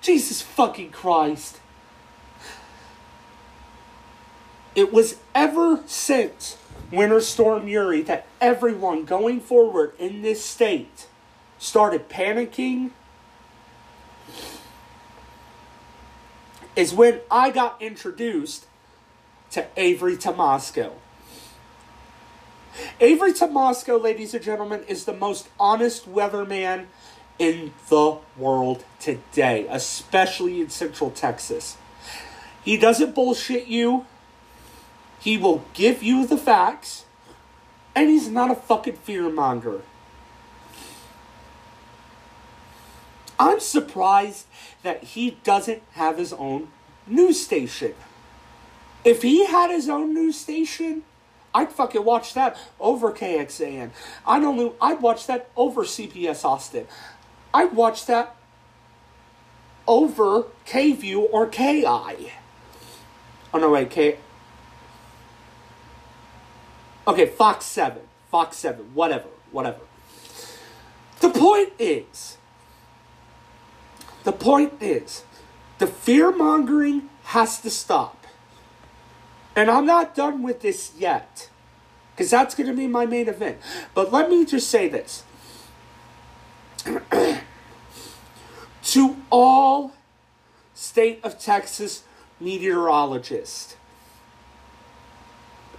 Speaker 1: Jesus fucking Christ. It was ever since Winter Storm Uri that everyone going forward in this state started panicking, is when I got introduced to Avery Tomasco. Avery Tomasco, ladies and gentlemen, is the most honest weatherman in the world today, especially in Central Texas. He doesn't bullshit you. He will give you the facts. And he's not a fucking fearmonger. I'm surprised that he doesn't have his own news station. If he had his own news station, I'd fucking watch that over KXAN. I'd only I'd watch that over CBS Austin. I'd watch that over KVUE or KI. Oh no, wait, K. Okay, Fox Seven, Fox Seven, whatever, whatever. The point is, the point is, the fear mongering has to stop. And I'm not done with this yet, because that's going to be my main event. But let me just say this to all state of Texas meteorologists,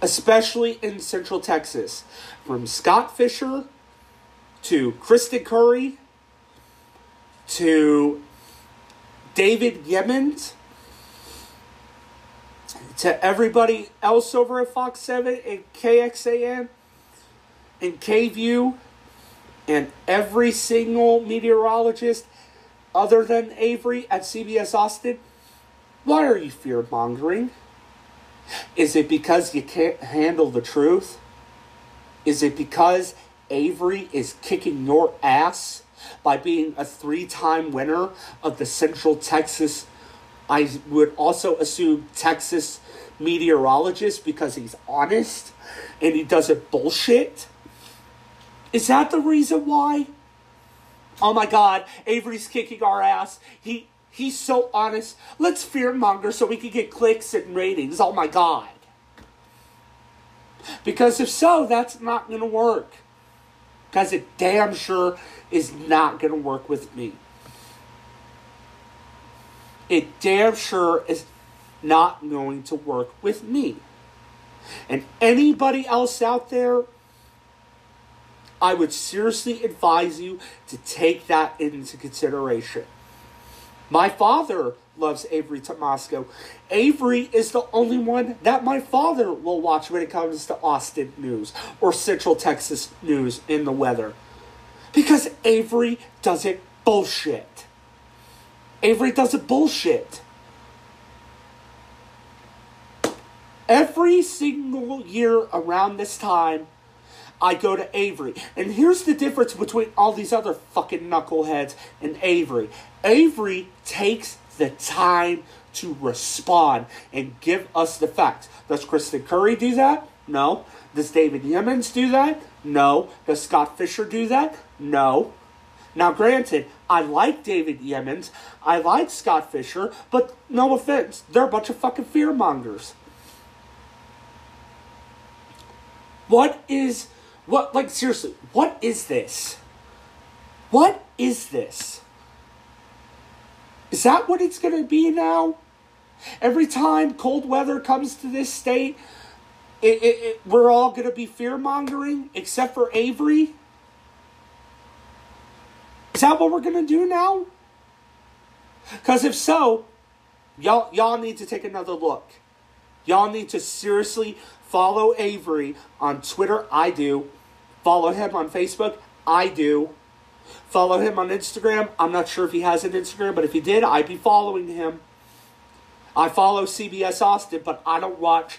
Speaker 1: especially in Central Texas, from Scott Fisher to Kristen Curry to David Yeomans to everybody else over at Fox 7 and KXAN and KVUE and every single meteorologist other than Avery at CBS Austin, why are you fear mongering? Is it because you can't handle the truth? Is it because Avery is kicking your ass by being a three time winner of the Central Texas? I would also assume Texas meteorologist because he's honest and he doesn't bullshit. Is that the reason why? Oh my god, Avery's kicking our ass. He he's so honest. Let's fear monger so we can get clicks and ratings. Oh my god. Because if so, that's not gonna work. Because it damn sure is not gonna work with me. It damn sure is not going to work with me. And anybody else out there, I would seriously advise you to take that into consideration. My father loves Avery Tomasco. Avery is the only one that my father will watch when it comes to Austin news or Central Texas news in the weather. Because Avery doesn't bullshit. Avery doesn't bullshit. Every single year around this time, I go to Avery. And here's the difference between all these other fucking knuckleheads and Avery. Avery takes the time to respond and give us the facts. Does Kristen Curry do that? No. Does David Yeomans do that? No. Does Scott Fisher do that? No. Now, granted, I like David Yeomans, I like Scott Fisher, but no offense, they're a bunch of fucking fearmongers. What is what like seriously, what is this? What is this? Is that what it's going to be now? Every time cold weather comes to this state, it, it, it, we're all going to be fear mongering, except for Avery. Is that what we're going to do now? Because if so, y'all y'all need to take another look. Y'all need to seriously follow Avery on Twitter. I do. Follow him on Facebook. I do. Follow him on Instagram. I'm not sure if he has an Instagram, but if he did, I'd be following him. I follow CBS Austin, but I don't watch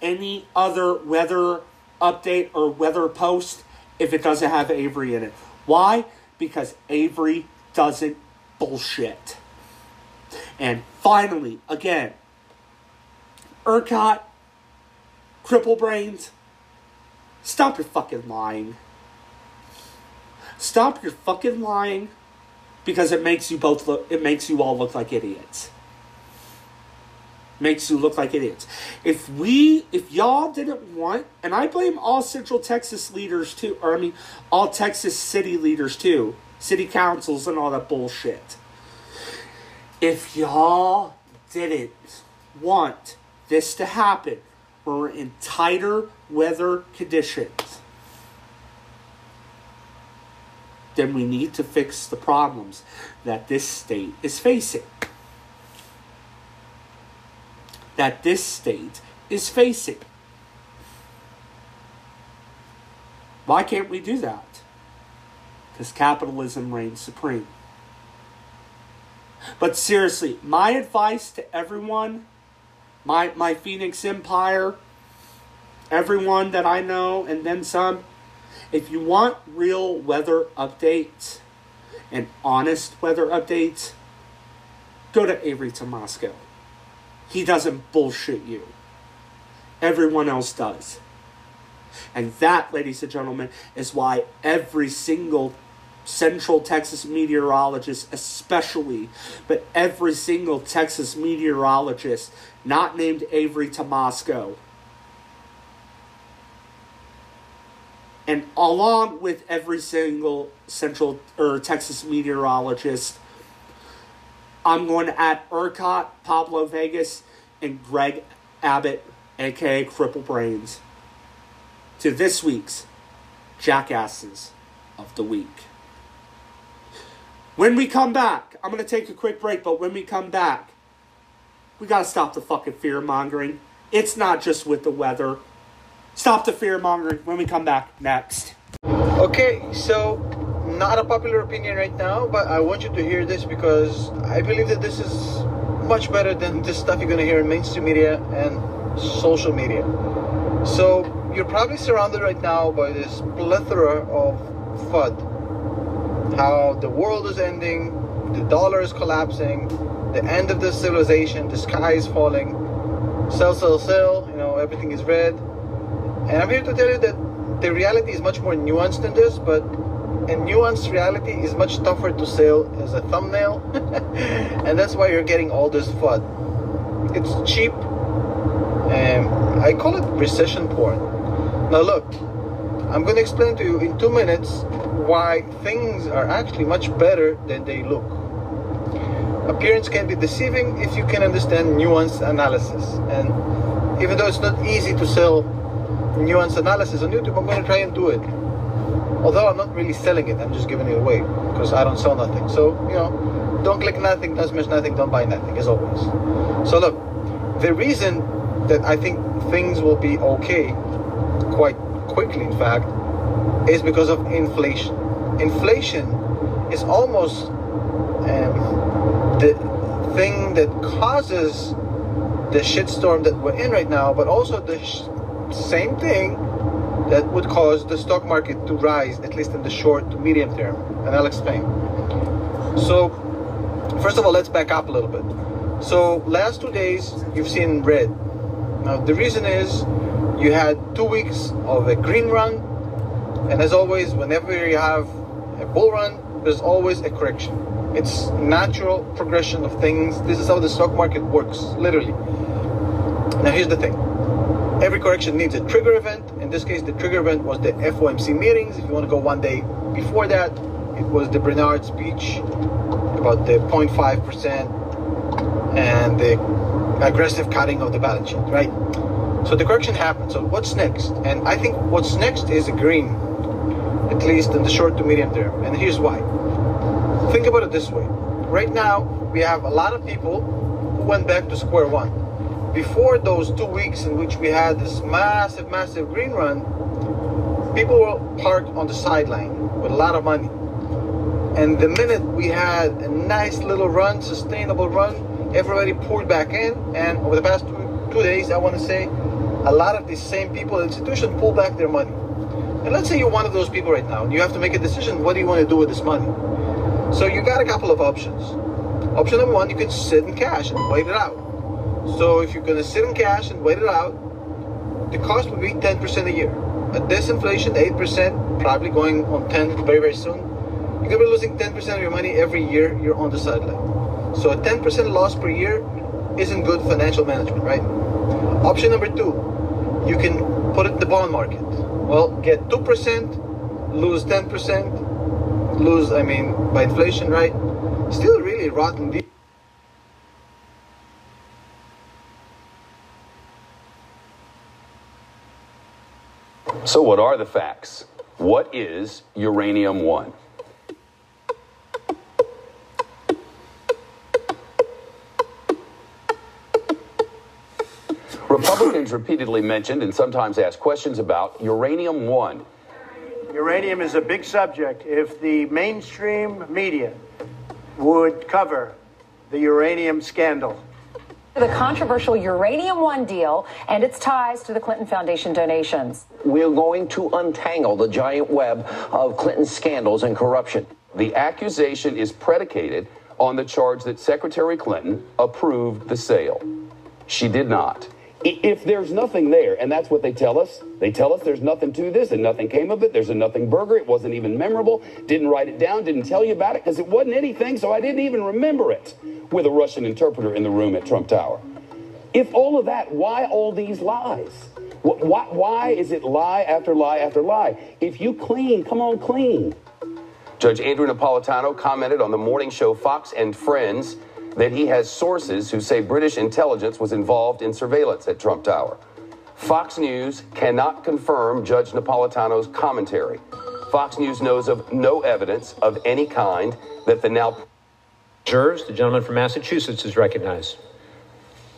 Speaker 1: any other weather update or weather post if it doesn't have Avery in it. Why? Because Avery doesn't bullshit. And finally, again, ERCOT, cripple brains, stop your fucking lying. Stop your fucking lying because it makes you both look it makes you all look like idiots. Makes you look like idiots. If we if y'all didn't want and I blame all Central Texas leaders too, or I mean all Texas city leaders too, city councils and all that bullshit. If y'all didn't want this to happen, we're in tighter weather conditions, then we need to fix the problems that this state is facing. That this state is facing. Why can't we do that? Because capitalism reigns supreme. But seriously, my advice to everyone, my my Phoenix Empire, everyone that I know and then some, if you want real weather updates and honest weather updates, go to Avery Tomasco. He doesn't bullshit you. Everyone else does. And that, ladies and gentlemen, is why every single Central Texas meteorologist, especially, but every single Texas meteorologist not named Avery Tomasco, and along with every single Central or Texas meteorologist, I'm going to add ERCOT, Pablo Vegas, and Greg Abbott, aka Cripple Brains, to this week's Jackasses of the Week. When we come back, I'm going to take a quick break, but when we come back, we got to stop the fucking fear mongering. It's not just with the weather. Stop the fear mongering when we come back next.
Speaker 12: Okay, so not a popular opinion right now, but I want you to hear this because I believe that this is much better than the stuff you're to hear in mainstream media and social media. So you're probably surrounded right now by this plethora of FUD. How the world is ending, the dollar is collapsing, the end of the civilization, the sky is falling, sell, sell, sell, you know, everything is red. And I'm here to tell you that the reality is much more nuanced than this, but a nuanced reality is much tougher to sell as a thumbnail. and that's why you're getting all this FUD. It's cheap. And I call it recession porn. Now look, I'm going to explain to you in two minutes why things are actually much better than they look. Appearance can be deceiving if you can understand nuanced analysis. And even though it's not easy to sell nuanced analysis on YouTube, I'm going to try and do it. Although I'm not really selling it, I'm just giving it away because I don't sell nothing. So, you know, don't click nothing, don't smash nothing, don't buy nothing, as always. So, look, the reason that I think things will be okay quite quickly, in fact, is because of inflation. Inflation is almost um, the thing that causes the shitstorm that we're in right now, but also the sh- same thing that would cause the stock market to rise, at least in the short to medium term. And I'll explain. So, first of all, let's back up a little bit. So, last two days, you've seen red. Now, the reason is you had two weeks of a green run, and as always, whenever you have a bull run, there's always a correction. It's natural progression of things. This is how the stock market works, literally. Now, here's the thing every correction needs a trigger event. In this case, the trigger event was the FOMC meetings. If you want to go one day before that, it was the Brainard speech about the 0.5% and the aggressive cutting of the balance sheet, right? So the correction happened. So what's next? And I think what's next is a green, at least in the short to medium term. And here's why. Think about it this way. Right now, we have a lot of people who went back to square one before those two weeks in which we had this massive, massive green run, people were parked on the sideline with a lot of money. And the minute we had a nice little run, sustainable run, everybody pulled back in. And over the past two, two days, I want to say, a lot of these same people, institution, pull back their money. And let's say you're one of those people right now, and you have to make a decision. What do you want to do with this money? So you got a couple of options. Option number one, you can sit in cash and wait it out. So if you're gonna sit in cash and wait it out, the cost will be 10% a year. At this inflation, 8%, probably going on 10 very, very soon. You're gonna be losing 10% of your money every year you're on the sideline. So a 10% loss per year isn't good financial management, right? Option number two, you can put it in the bond market. Well, get 2%, lose 10%, lose, I mean, by inflation, right? Still really rotten deal.
Speaker 23: So what are the facts? What is uranium one? Republicans repeatedly mentioned and sometimes asked questions about uranium one.
Speaker 14: Uranium is a big subject. If the mainstream media would cover the uranium scandal,
Speaker 24: The controversial Uranium One deal and its ties to the Clinton Foundation donations.
Speaker 25: We're going to untangle the giant web of Clinton scandals and corruption.
Speaker 23: The accusation is predicated on the charge that Secretary Clinton approved the sale. She did not. If there's nothing there, and that's what they tell us, they tell us there's nothing to this and nothing came of it. There's a nothing burger. It wasn't even memorable. Didn't write it down. Didn't tell you about it because it wasn't anything, so I didn't even remember it with a Russian interpreter in the room at Trump Tower. If all of that, why all these lies? Wh- Why, why is it lie after lie after lie? If you clean, come on, clean. Judge Andrew Napolitano commented on the morning show Fox and Friends that he has sources who say British intelligence was involved in surveillance at Trump Tower. Fox News cannot confirm Judge Napolitano's commentary. Fox News knows of no evidence of any kind that the now
Speaker 26: Jurors, the gentleman from Massachusetts is recognized.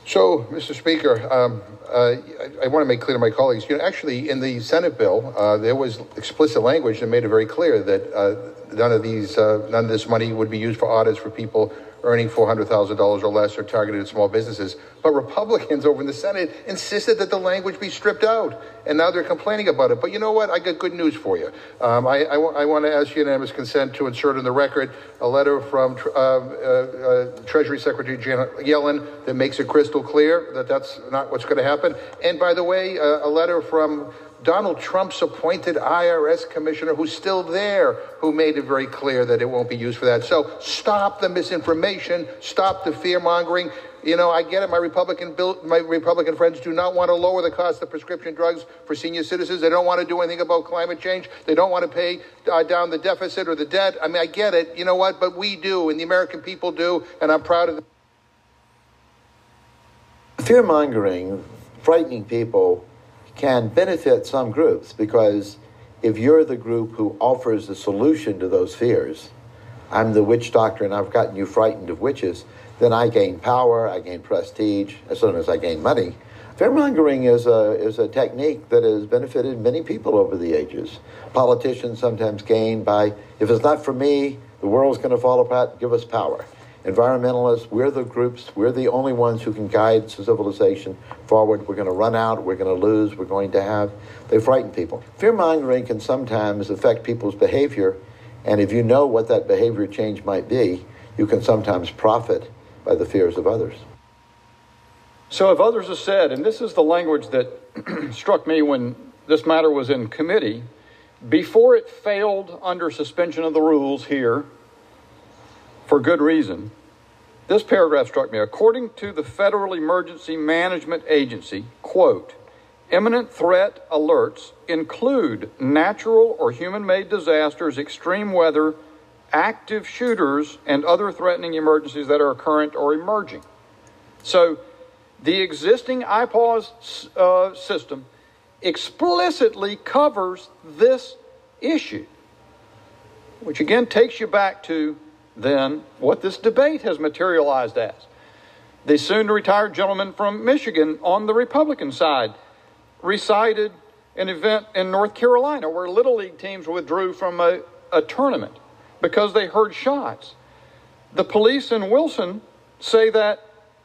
Speaker 27: So, Mr. Speaker, um, uh, I, I want to make clear to my colleagues, you know, actually in the Senate bill, uh, there was explicit language that made it very clear that uh, none of these, uh, none of this money would be used for audits for people earning $400,000 or less are targeted at small businesses. But Republicans over in the Senate insisted that the language be stripped out. And now they're complaining about it. But you know what? I got good news for you. Um, I, I, I want to ask unanimous consent to insert in the record a letter from uh, uh, uh, Treasury Secretary Janet Yellen that makes it crystal clear that that's not what's going to happen. And by the way, uh, a letter from Donald Trump's appointed IRS commissioner who's still there, who made it very clear that it won't be used for that. So stop the misinformation, stop the fear mongering. You know, I get it. My Republican bill, my Republican friends do not want to lower the cost of prescription drugs for senior citizens. They don't want to do anything about climate change. They don't want to pay uh, down the deficit or the debt. I mean, I get it. You know what? But we do, and the American people do, and I'm proud of. Them.
Speaker 28: Fear mongering, frightening people can benefit some groups because if you're the group who offers the solution to those fears, I'm the witch doctor and I've gotten you frightened of witches, then I gain power, I gain prestige, as soon as I gain money. Fear mongering is a, is a technique that has benefited many people over the ages. Politicians sometimes gain by, if it's not for me, the world's going to fall apart, give us power environmentalists, we're the groups, we're the only ones who can guide civilization forward. We're going to run out, we're going to lose, we're going to have. They frighten people. Fear mongering can sometimes affect people's behavior, and if you know what that behavior change might be, you can sometimes profit by the fears of others.
Speaker 29: So, if others have said, and this is the language that struck me when this matter was in committee, before it failed under suspension of the rules here, for good reason, this paragraph struck me. According to the Federal Emergency Management Agency, quote, imminent threat alerts include natural or human made disasters, extreme weather, active shooters, and other threatening emergencies that are current or emerging. So, the existing IPAWS uh, system explicitly covers this issue, which again takes you back to then what this debate has materialized as. The soon retired gentleman from Michigan on the Republican side recited an event in North Carolina where Little League teams withdrew from a, a tournament because they heard shots. The police in Wilson say that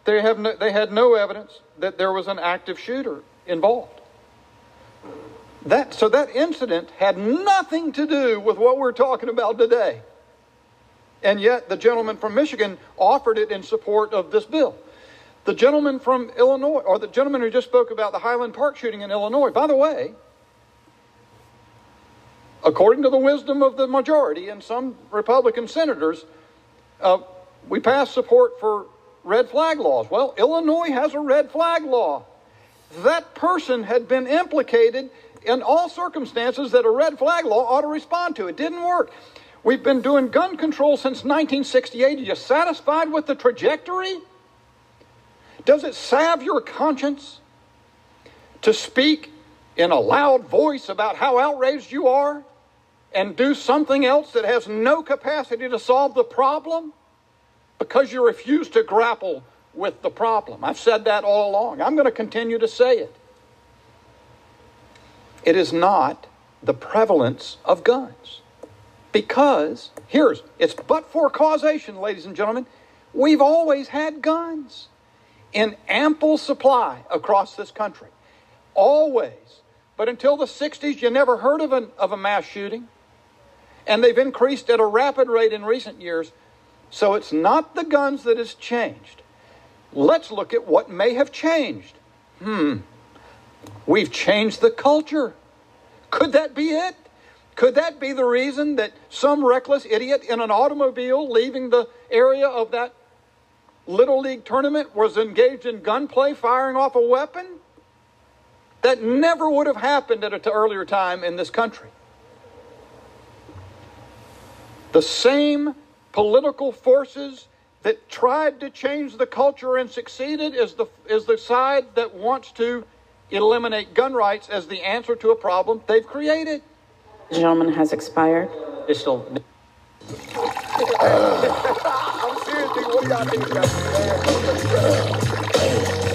Speaker 29: they, have no, they had no evidence that there was an active shooter involved. That, so that incident had nothing to do with what we're talking about today. And yet, the gentleman from Michigan offered it in support of this bill. The gentleman from Illinois, or the gentleman who just spoke about the Highland Park shooting in Illinois, by the way, according to the wisdom of the majority and some Republican senators, uh, we passed support for red flag laws. Well, Illinois has a red flag law. That person had been implicated in all circumstances that a red flag law ought to respond to. It didn't work. We've been doing gun control since 1968. Are you satisfied with the trajectory? Does it salve your conscience to speak in a loud voice about how outraged you are and do something else that has no capacity to solve the problem because you refuse to grapple with the problem. I've said that all along. I'm going to continue to say it. It is not the prevalence of guns. Because, here's, it's but for causation, ladies and gentlemen. We've always had guns in ample supply across this country. Always. But until the 60s, you never heard of, an, of a mass shooting. And they've increased at a rapid rate in recent years. So it's not the guns that has changed. Let's look at what may have changed. Hmm. We've changed the culture. Could that be it? Could that be the reason that some reckless idiot in an automobile leaving the area of that Little League tournament was engaged in gunplay, firing off a weapon? That never would have happened at an earlier time in this country. The same political forces that tried to change the culture and succeeded is the, is the side that wants to eliminate gun rights as the answer to a problem they've created.
Speaker 30: The gentleman has expired.
Speaker 29: Additional.
Speaker 31: I'm serious, nigga. What do y'all think about this?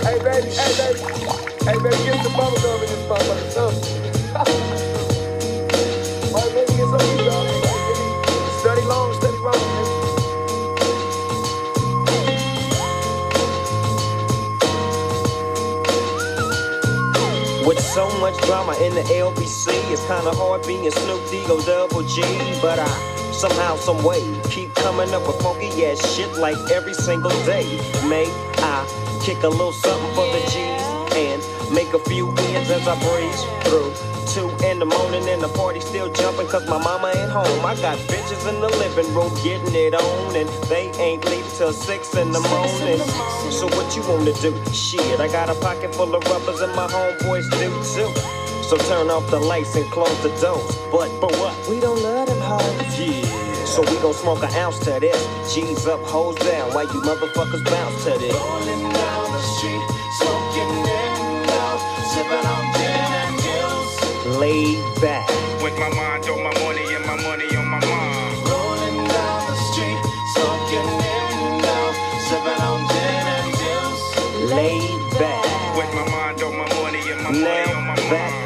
Speaker 31: Hey, baby, hey, baby. Hey, baby, get some bubble gum in this motherfucker. So
Speaker 32: much drama in the LBC, it's kinda hard being Snoop D-O double G. But I somehow, some way, keep coming up with funky ass shit like every single day. May I kick a little something for the G's and make a few ends as I breeze through. Two in the morning and the party still jumping cause my mama ain't home. I got bitches in the living room getting it on and they ain't leave till six in the morning. So what you wanna do? Shit, I got a pocket full of rubbers and my homeboys do too. So turn off the lights and close the doors. But for what? We don't love them hoes. Yeah. So we gon' smoke an ounce to this. G's up, hoes down. Why you motherfuckers bounce to this? Laid back.
Speaker 33: With my mind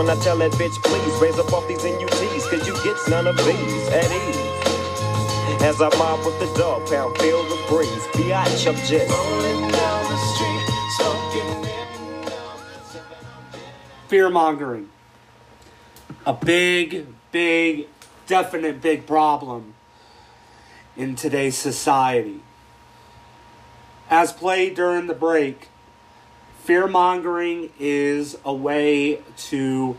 Speaker 32: 80 degrees when I tell that bitch, please raise up off these NUTs, cause you get none of these at ease. As I mob with the dog pound, feel the breeze. Biatch, I'm just
Speaker 33: rolling down the street, smoking
Speaker 1: fear mongering. A big, big, definite big problem in today's society. As played during the break, fear mongering is a way to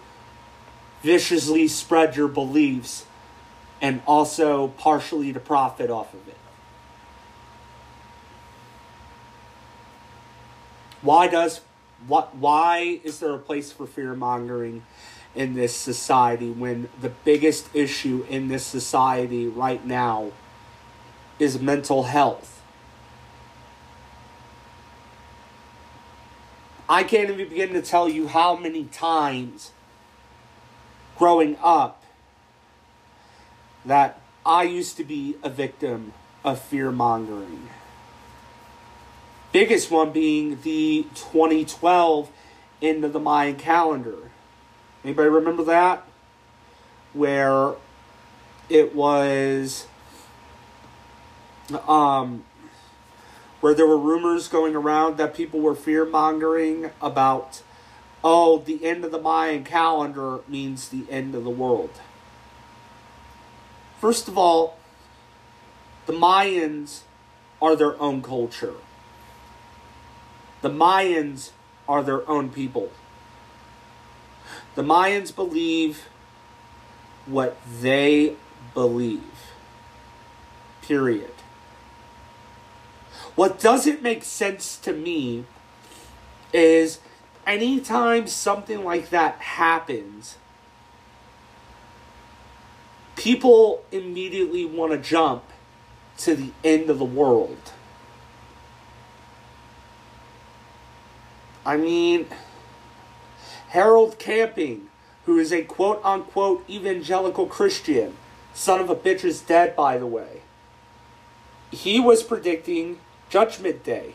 Speaker 1: viciously spread your beliefs and also partially to profit off of it. Why does what why is there a place for fear mongering in this society when the biggest issue in this society right now is mental health? I can't even begin to tell you how many times growing up that I used to be a victim of fear mongering. Biggest one being the 2012 end of the Mayan calendar. Anybody remember that? Where it was um where there were rumors going around that people were fear mongering about oh the end of the Mayan calendar means the end of the world. First of all, the Mayans are their own culture. The Mayans are their own people. The Mayans believe what they believe. Period. What doesn't make sense to me is anytime something like that happens, people immediately want to jump to the end of the world. I mean, Harold Camping, who is a quote unquote evangelical Christian, son of a bitch is dead, by the way. He was predicting Judgment Day.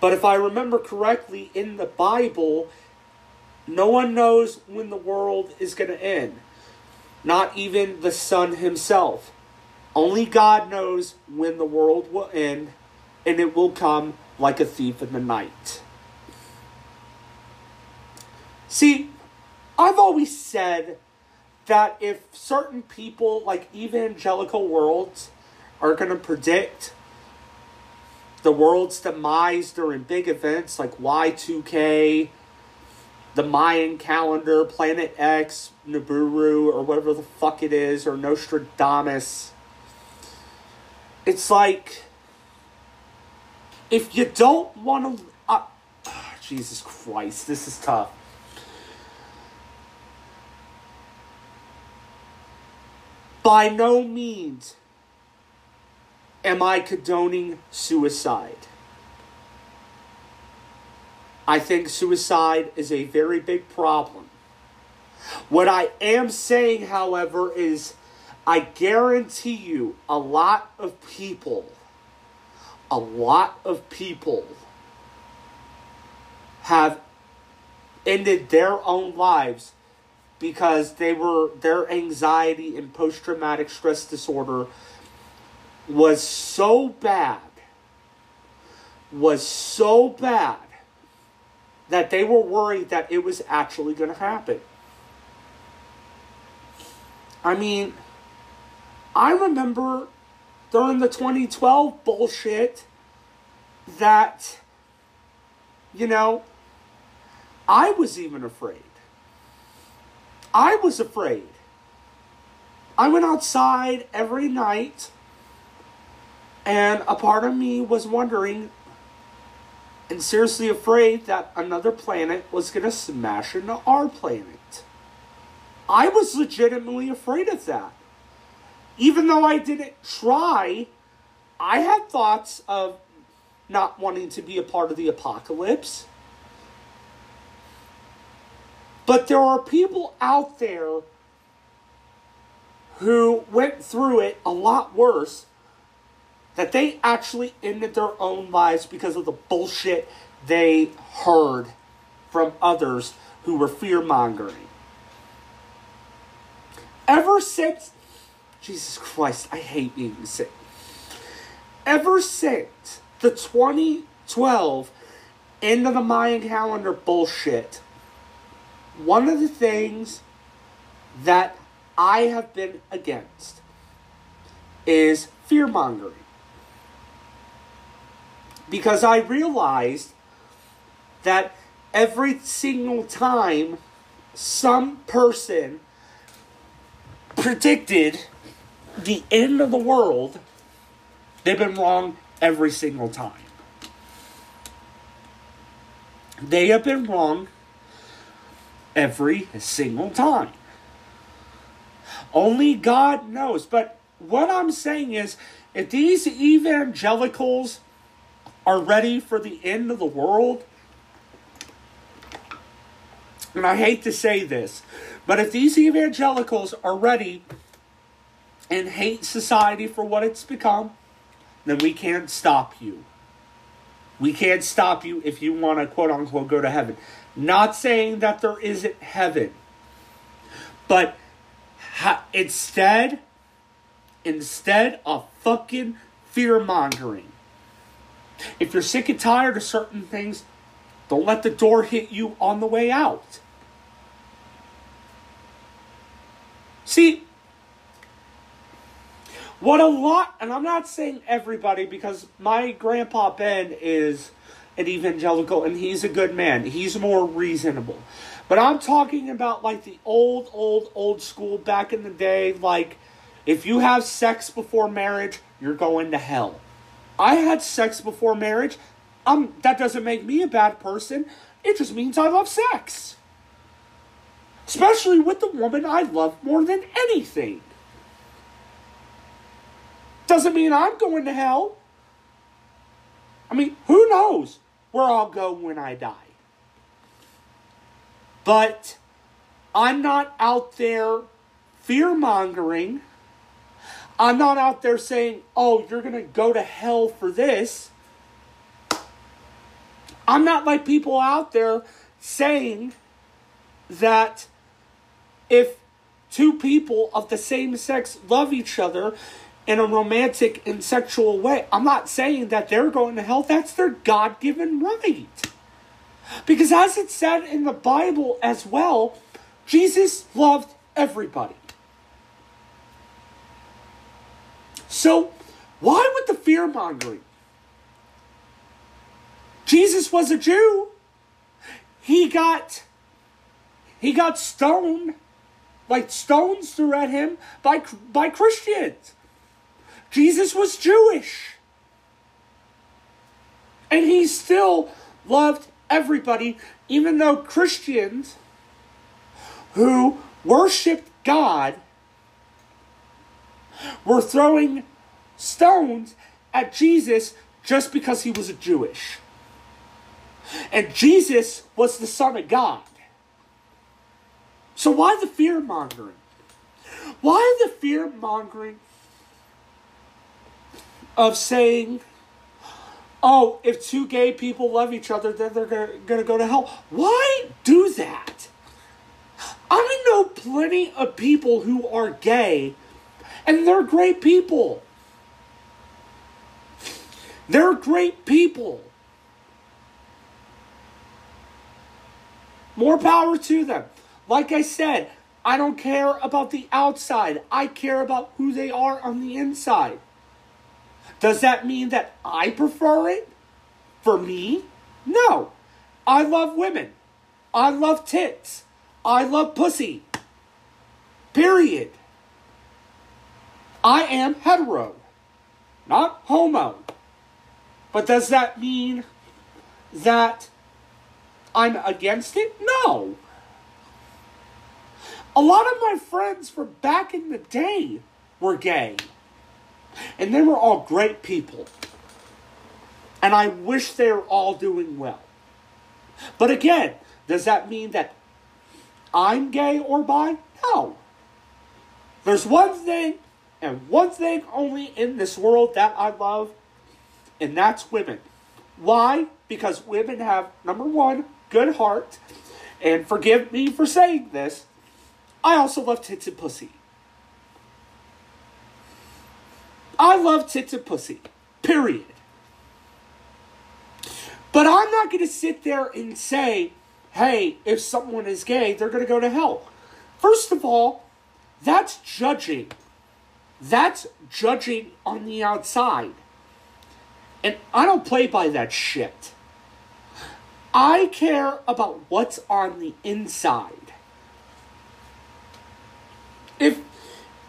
Speaker 1: But if I remember correctly, in the Bible, no one knows when the world is going to end. Not even the Son himself. Only God knows when the world will end, and it will come like a thief in the night. See, I've always said that if certain people, like evangelical worlds, are going to predict the world's demise during big events like Y2K, the Mayan calendar, Planet X, Nibiru, or whatever the fuck it is, or Nostradamus. It's like, if you don't want to. Uh, Jesus Christ, this is tough. By no means am I condoning suicide. I think suicide is a very big problem. What I am saying, however, is I guarantee you a lot of people, a lot of people have ended their own lives because they were their anxiety and post traumatic stress disorder was so bad was so bad that they were worried that it was actually going to happen. I mean, I remember during the 2012 bullshit that, you know, I was even afraid. I was afraid. I went outside every night, and a part of me was wondering and seriously afraid that another planet was going to smash into our planet. I was legitimately afraid of that. Even though I didn't try, I had thoughts of not wanting to be a part of the apocalypse. But there are people out there who went through it a lot worse that they actually ended their own lives because of the bullshit they heard from others who were fear mongering. Ever since, Jesus Christ, I hate being sick. Ever since the 2012 end of the Mayan calendar bullshit, one of the things that I have been against is fear mongering. Because I realized that every single time some person predicted the end of the world, they've been wrong every single time. They have been wrong every single time. Only God knows. But what I'm saying is, if these evangelicals are ready for the end of the world, and I hate to say this, but if these evangelicals are ready and hate society for what it's become, then we can't stop you. We can't stop you if you want to quote unquote go to heaven. Not saying that there isn't heaven, but ha- instead, instead of fucking fear mongering, if you're sick and tired of certain things, don't let the door hit you on the way out. See, what a lot, and I'm not saying everybody because my grandpa Ben is an evangelical and he's a good man. He's more reasonable. But I'm talking about like the old, old, old school back in the day. Like, if you have sex before marriage, you're going to hell. I had sex before marriage. Um, that doesn't make me a bad person. It just means I love sex. Especially with the woman I love more than anything. Doesn't mean I'm going to hell. I mean, who knows where I'll go when I die? But I'm not out there fear mongering. I'm not out there saying, oh, you're going to go to hell for this. I'm not like people out there saying that if two people of the same sex love each other in a romantic and sexual way, I'm not saying that they're going to hell. That's their God given right. Because as it said in the Bible as well, Jesus loved everybody. So, why would the fear mongering? Jesus was a Jew. He got he got stoned like stones threw at him by by Christians. Jesus was Jewish. And he still loved everybody even though Christians who worshiped God were throwing stones at Jesus just because he was a Jewish. And Jesus was the Son of God. So why the fear mongering? Why the fear mongering of saying, oh, if two gay people love each other, then they're going to go to hell? Why do that? I know plenty of people who are gay, and they're great people. They're great people. More power to them. Like I said, I don't care about the outside. I care about who they are on the inside. Does that mean that I prefer it? For me? No. I love women. I love tits. I love pussy. Period. I am hetero, not homo. But does that mean that I'm against it? No. A lot of my friends from back in the day were gay. And they were all great people. And I wish they were all doing well. But again, does that mean that I'm gay or bi? No. There's one thing and one thing only in this world that I love, and that's women. Why? Because women have, number one, good heart. And forgive me for saying this, I also love tits and pussy. I love tits and pussy. Period. But I'm not going to sit there and say, hey, if someone is gay, they're going to go to hell. First of all, that's judging. That's judging on the outside. And I don't play by that shit. I care about what's on the inside. If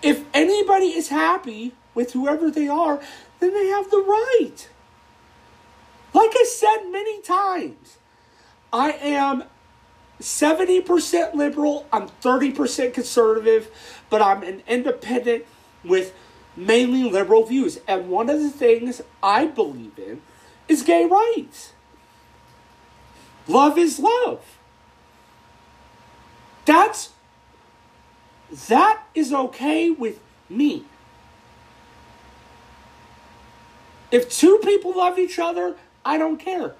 Speaker 1: if anybody is happy with whoever they are, then they have the right. Like I said many times, I am 70% liberal, I'm 30% conservative, but I'm an independent with mainly liberal views. And one of the things I believe in is gay rights. Love is love. That's that is okay with me. If two people love each other, I don't care.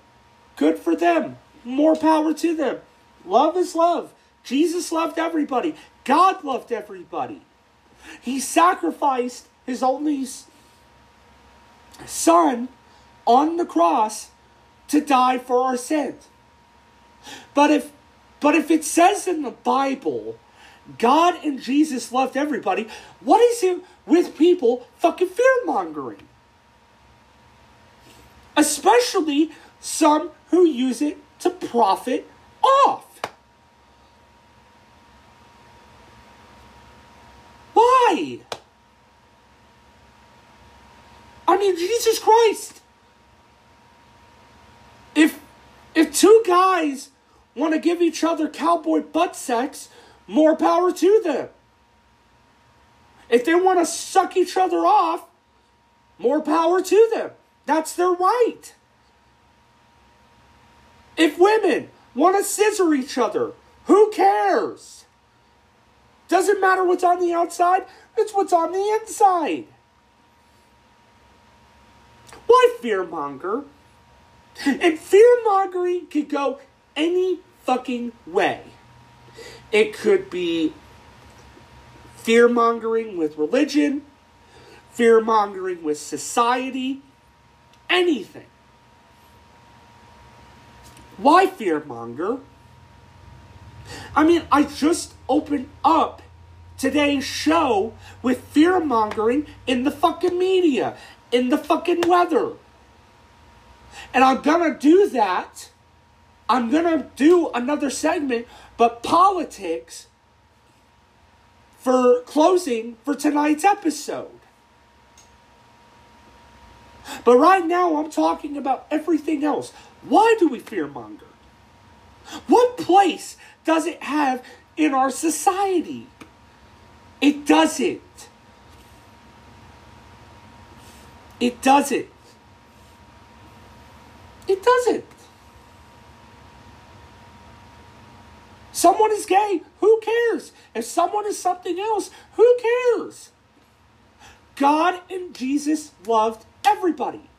Speaker 1: Good for them. More power to them. Love is love. Jesus loved everybody. God loved everybody. He sacrificed his only son on the cross to die for our sins. But if but if it says in the Bible God and Jesus loved everybody, what is it with people fucking fear mongering? Especially some who use it to profit off. Why? I mean, Jesus Christ. If if two guys want to give each other cowboy butt sex, more power to them. If they want to suck each other off, more power to them. That's their right. If women want to scissor each other, who cares? Doesn't matter what's on the outside, it's what's on the inside. Why fearmonger? And fearmongering could go any fucking way. It could be fearmongering with religion, fearmongering with society, anything. Why fearmonger? I mean, I just opened up today's show with fear mongering in the fucking media, in the fucking weather. And I'm gonna do that. I'm gonna do another segment, but politics for closing for tonight's episode. But right now, I'm talking about everything else. Why do we fearmonger? What place does it have in our society? It doesn't. It doesn't. It doesn't. Someone is gay, who cares? If someone is something else, who cares? God and Jesus loved everybody.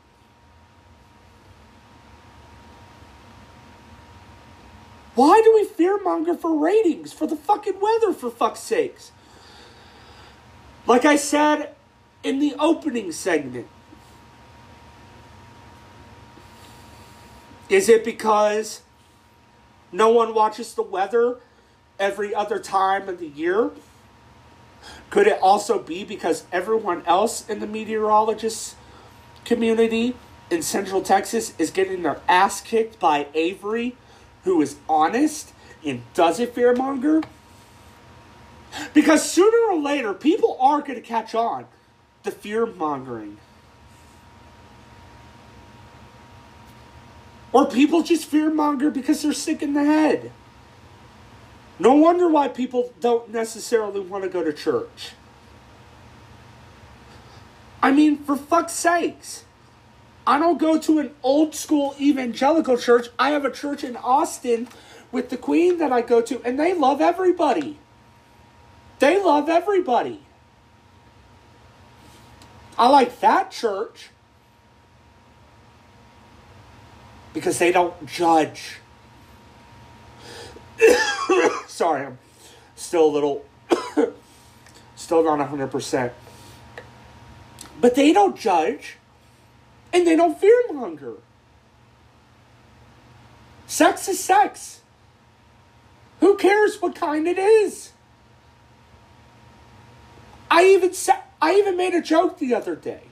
Speaker 1: Why do we fearmonger for ratings? For the fucking weather, for fuck's sakes. Like I said in the opening segment, is it because no one watches the weather every other time of the year? Could it also be because everyone else in the meteorologist community in Central Texas is getting their ass kicked by Avery, who is honest and doesn't fearmonger? Because sooner or later, people are going to catch on to fear mongering. Or people just fear monger because they're sick in the head. No wonder why people don't necessarily want to go to church. I mean, for fuck's sakes. I don't go to an old school evangelical church. I have a church in Austin with the Queen that I go to, and they love everybody. They love everybody. I like that church because they don't judge. Sorry, I'm still a little, still not 100%. But they don't judge and they don't fear monger. Sex is sex. Who cares what kind it is? I even said, I even made a joke the other day.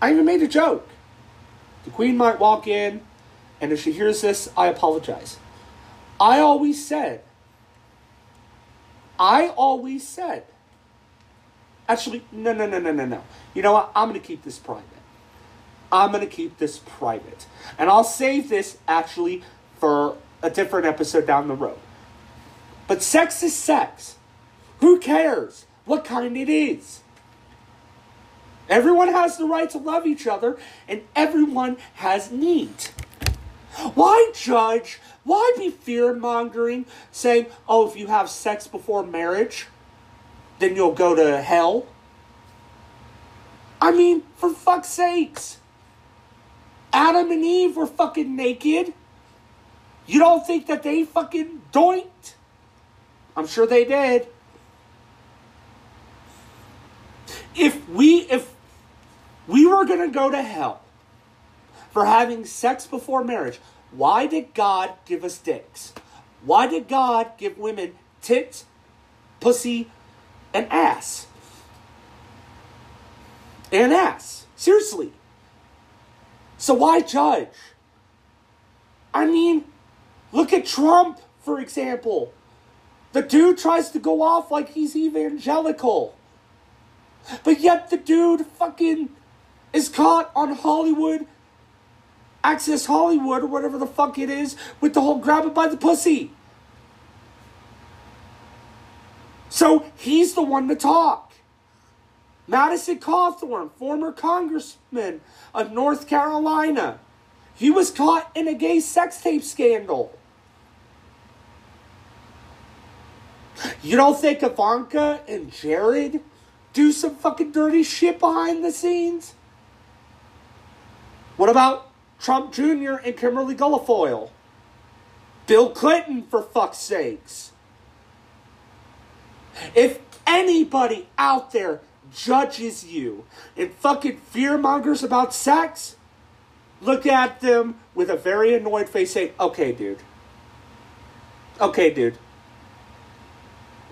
Speaker 1: I even made a joke. The queen might walk in, and if she hears this, I apologize. I always said, I always said, actually, no, no, no, no, no, no. You know what? I'm going to keep this private. I'm going to keep this private. And I'll save this actually for a different episode down the road. But sex is sex. Who cares what kind it is? Everyone has the right to love each other, and everyone has needs. Why judge? Why be fear mongering, saying, oh, if you have sex before marriage, then you'll go to hell? I mean, for fuck's sakes. Adam and Eve were fucking naked. You don't think that they fucking doinked? I'm sure they did. If we if we were going to go to hell for having sex before marriage, why did God give us dicks? Why did God give women tits, pussy, and ass? And ass. Seriously. So why judge? I mean, look at Trump, for example. The dude tries to go off like he's evangelical. But yet the dude fucking is caught on Hollywood, Access Hollywood, or whatever the fuck it is, with the whole grab it by the pussy. So he's the one to talk. Madison Cawthorn, former congressman of North Carolina, he was caught in a gay sex tape scandal. You don't think Ivanka and Jared do some fucking dirty shit behind the scenes? What about Trump Jr. and Kimberly Guilfoyle? Bill Clinton, for fuck's sakes. If anybody out there judges you and fucking fear mongers about sex, look at them with a very annoyed face saying, okay, dude. Okay, dude.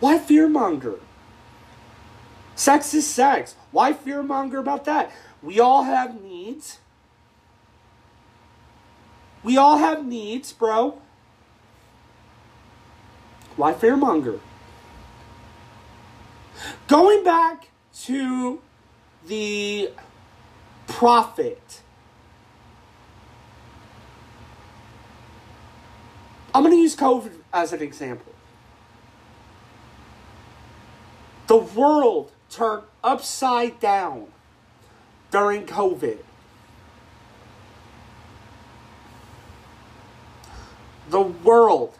Speaker 1: Why fearmonger? Sex is sex. Why fearmonger about that? We all have needs. We all have needs, bro. Why fearmonger? Going back to the profit. I'm going to use COVID as an example. The world turned upside down during COVID. The world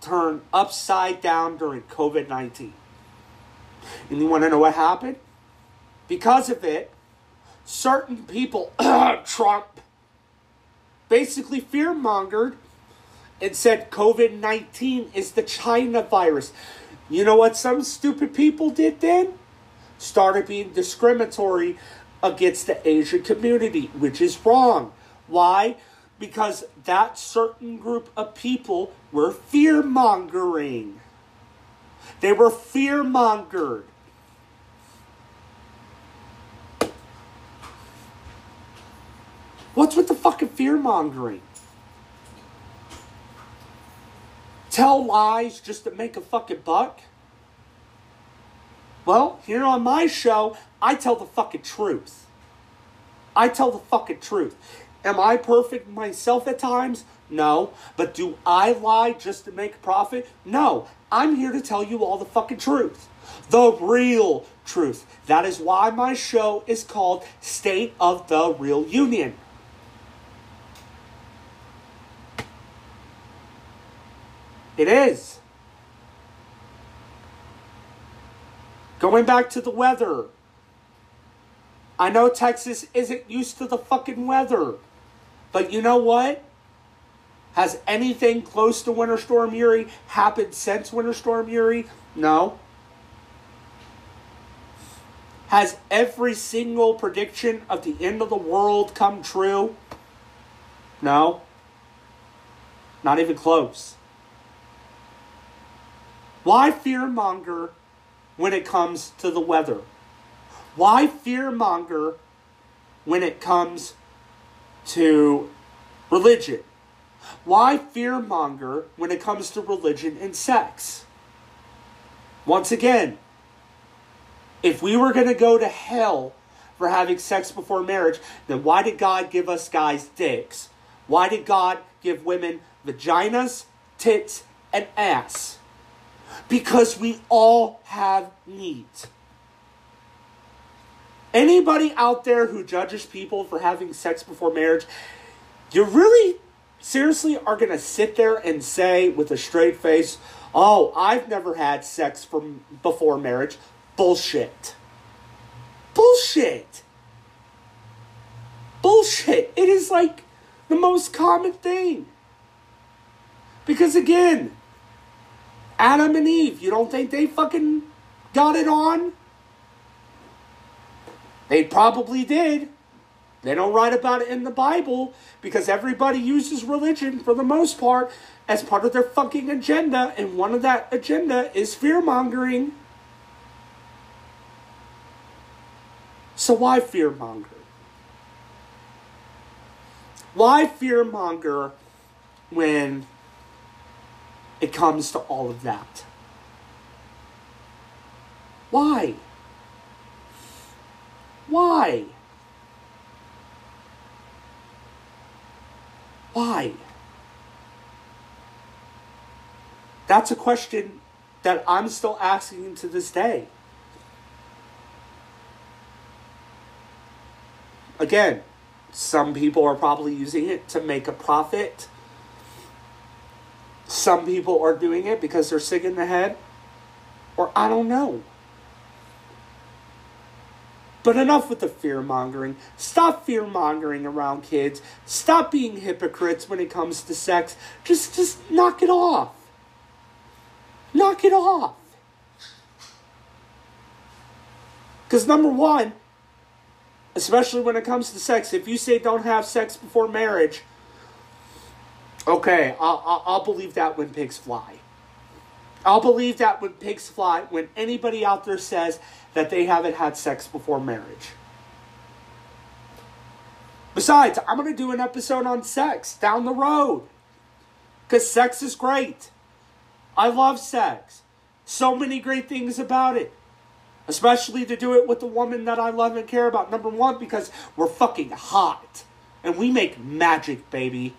Speaker 1: turned upside down during COVID 19. And you want to know what happened? Because of it, certain people, Trump, basically fear mongered and said COVID 19 is the China virus. You know what some stupid people did then? Started being discriminatory against the Asian community, which is wrong. Why? Because that certain group of people were fear mongering. They were fear mongered. What's with the fucking fear mongering? Tell lies just to make a fucking buck? Well, here on my show, I tell the fucking truth. I tell the fucking truth. Am I perfect myself at times? No. But do I lie just to make a profit? No. I'm here to tell you all the fucking truth. The real truth. That is why my show is called State of the Real Union. It is. Going back to the weather. I know Texas isn't used to the fucking weather. But you know what? Has anything close to Winter Storm Uri happened since Winter Storm Uri? No. Has every single prediction of the end of the world come true? No. Not even close. Why fearmonger when it comes to the weather? Why fearmonger when it comes to religion? Why fearmonger when it comes to religion and sex? Once again, if we were going to go to hell for having sex before marriage, then why did God give us guys dicks? Why did God give women vaginas, tits, and ass? Because we all have needs. Anybody out there who judges people for having sex before marriage, you really seriously are going to sit there and say with a straight face, "Oh, I've never had sex from before marriage." Bullshit. Bullshit. Bullshit. It is like the most common thing. Because again, Adam and Eve, you don't think they fucking got it on? They probably did. They don't write about it in the Bible because everybody uses religion for the most part as part of their fucking agenda, and one of that agenda is fear mongering. So why fear monger? Why fear monger when it comes to all of that? Why? Why? Why? That's a question that I'm still asking to this day. Again, some people are probably using it to make a profit. Some people are doing it because they're sick in the head. Or I don't know. But enough with the fear mongering. Stop fear mongering around kids. Stop being hypocrites when it comes to sex. Just just knock it off. Knock it off. Cuz number 1, especially when it comes to sex, if you say don't have sex before marriage, okay, I'll, I'll, I'll believe that when pigs fly. I'll believe that when pigs fly when anybody out there says that they haven't had sex before marriage. Besides, I'm going to do an episode on sex down the road. Because sex is great. I love sex. So many great things about it. Especially to do it with the woman that I love and care about. Number one, because we're fucking hot. And we make magic, baby.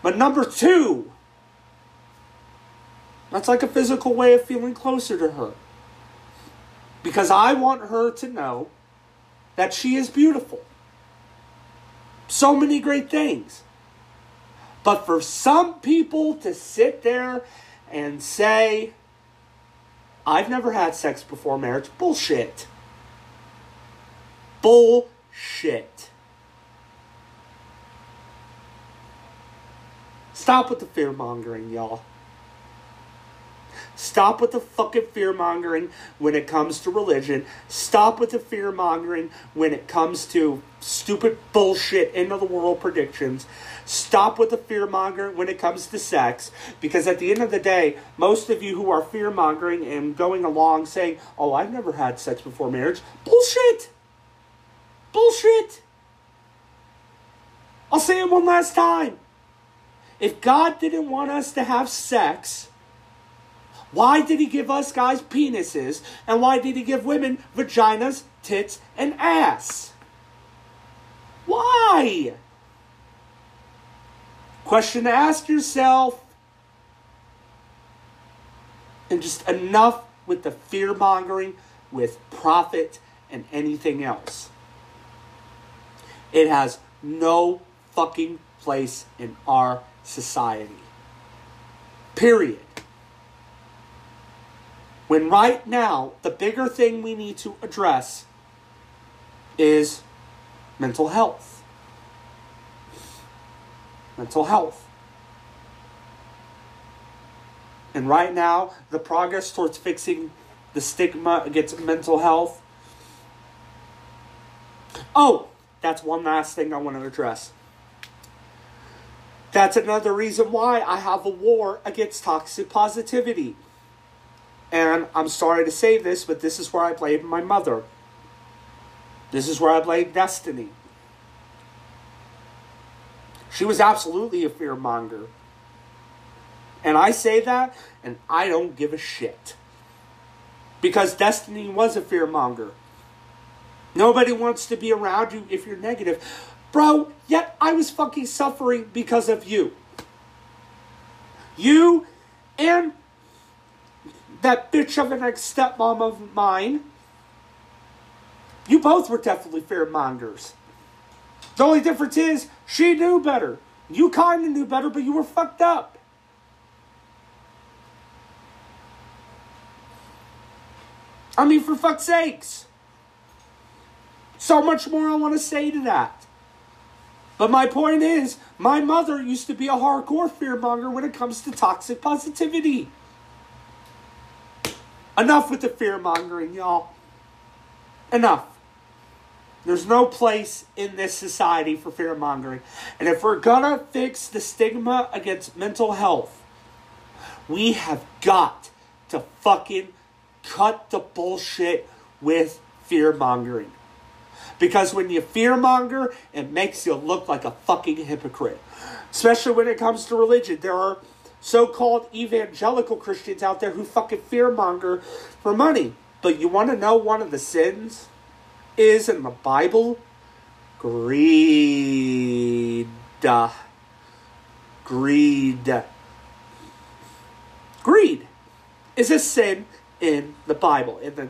Speaker 1: But number two, that's like a physical way of feeling closer to her. Because I want her to know that she is beautiful. So many great things. But for some people to sit there and say, I've never had sex before marriage, bullshit. Bullshit. Stop with the fear mongering, y'all. Stop with the fucking fear mongering when it comes to religion. Stop with the fear mongering when it comes to stupid bullshit end of the world predictions. Stop with the fear mongering when it comes to sex. Because at the end of the day, most of you who are fear mongering and going along saying, oh, I've never had sex before marriage, bullshit. Bullshit. I'll say it one last time. If God didn't want us to have sex, why did he give us guys penises? And why did he give women vaginas, tits, and ass? Why? Question to ask yourself. And just enough with the fear mongering with profit and anything else. It has no fucking place in our society. Period. When right now, the bigger thing we need to address is mental health. Mental health. And right now, the progress towards fixing the stigma against mental health. Oh, that's one last thing I want to address. That's another reason why I have a war against toxic positivity. And I'm sorry to say this, but this is where I blame my mother. This is where I blame destiny. She was absolutely a fear monger. And I say that, and I don't give a shit. Because Destiny was a fear monger. Nobody wants to be around you if you're negative. Bro, yet I was fucking suffering because of you. You and that bitch of an ex stepmom of mine. You both were definitely fear mongers. The only difference is she knew better. You kind of knew better, but you were fucked up. I mean, for fuck's sakes. So much more I want to say to that. But my point is, my mother used to be a hardcore fearmonger when it comes to toxic positivity. Enough with the fear mongering, y'all. Enough. There's no place in this society for fear mongering. And if we're gonna fix the stigma against mental health, we have got to fucking cut the bullshit with fear mongering. Because when you fear monger, it makes you look like a fucking hypocrite. Especially when it comes to religion. There are so called evangelical Christians out there who fucking fear monger for money. But you want to know one of the sins is in the Bible? Greed. Greed. Greed is a sin in the Bible. In the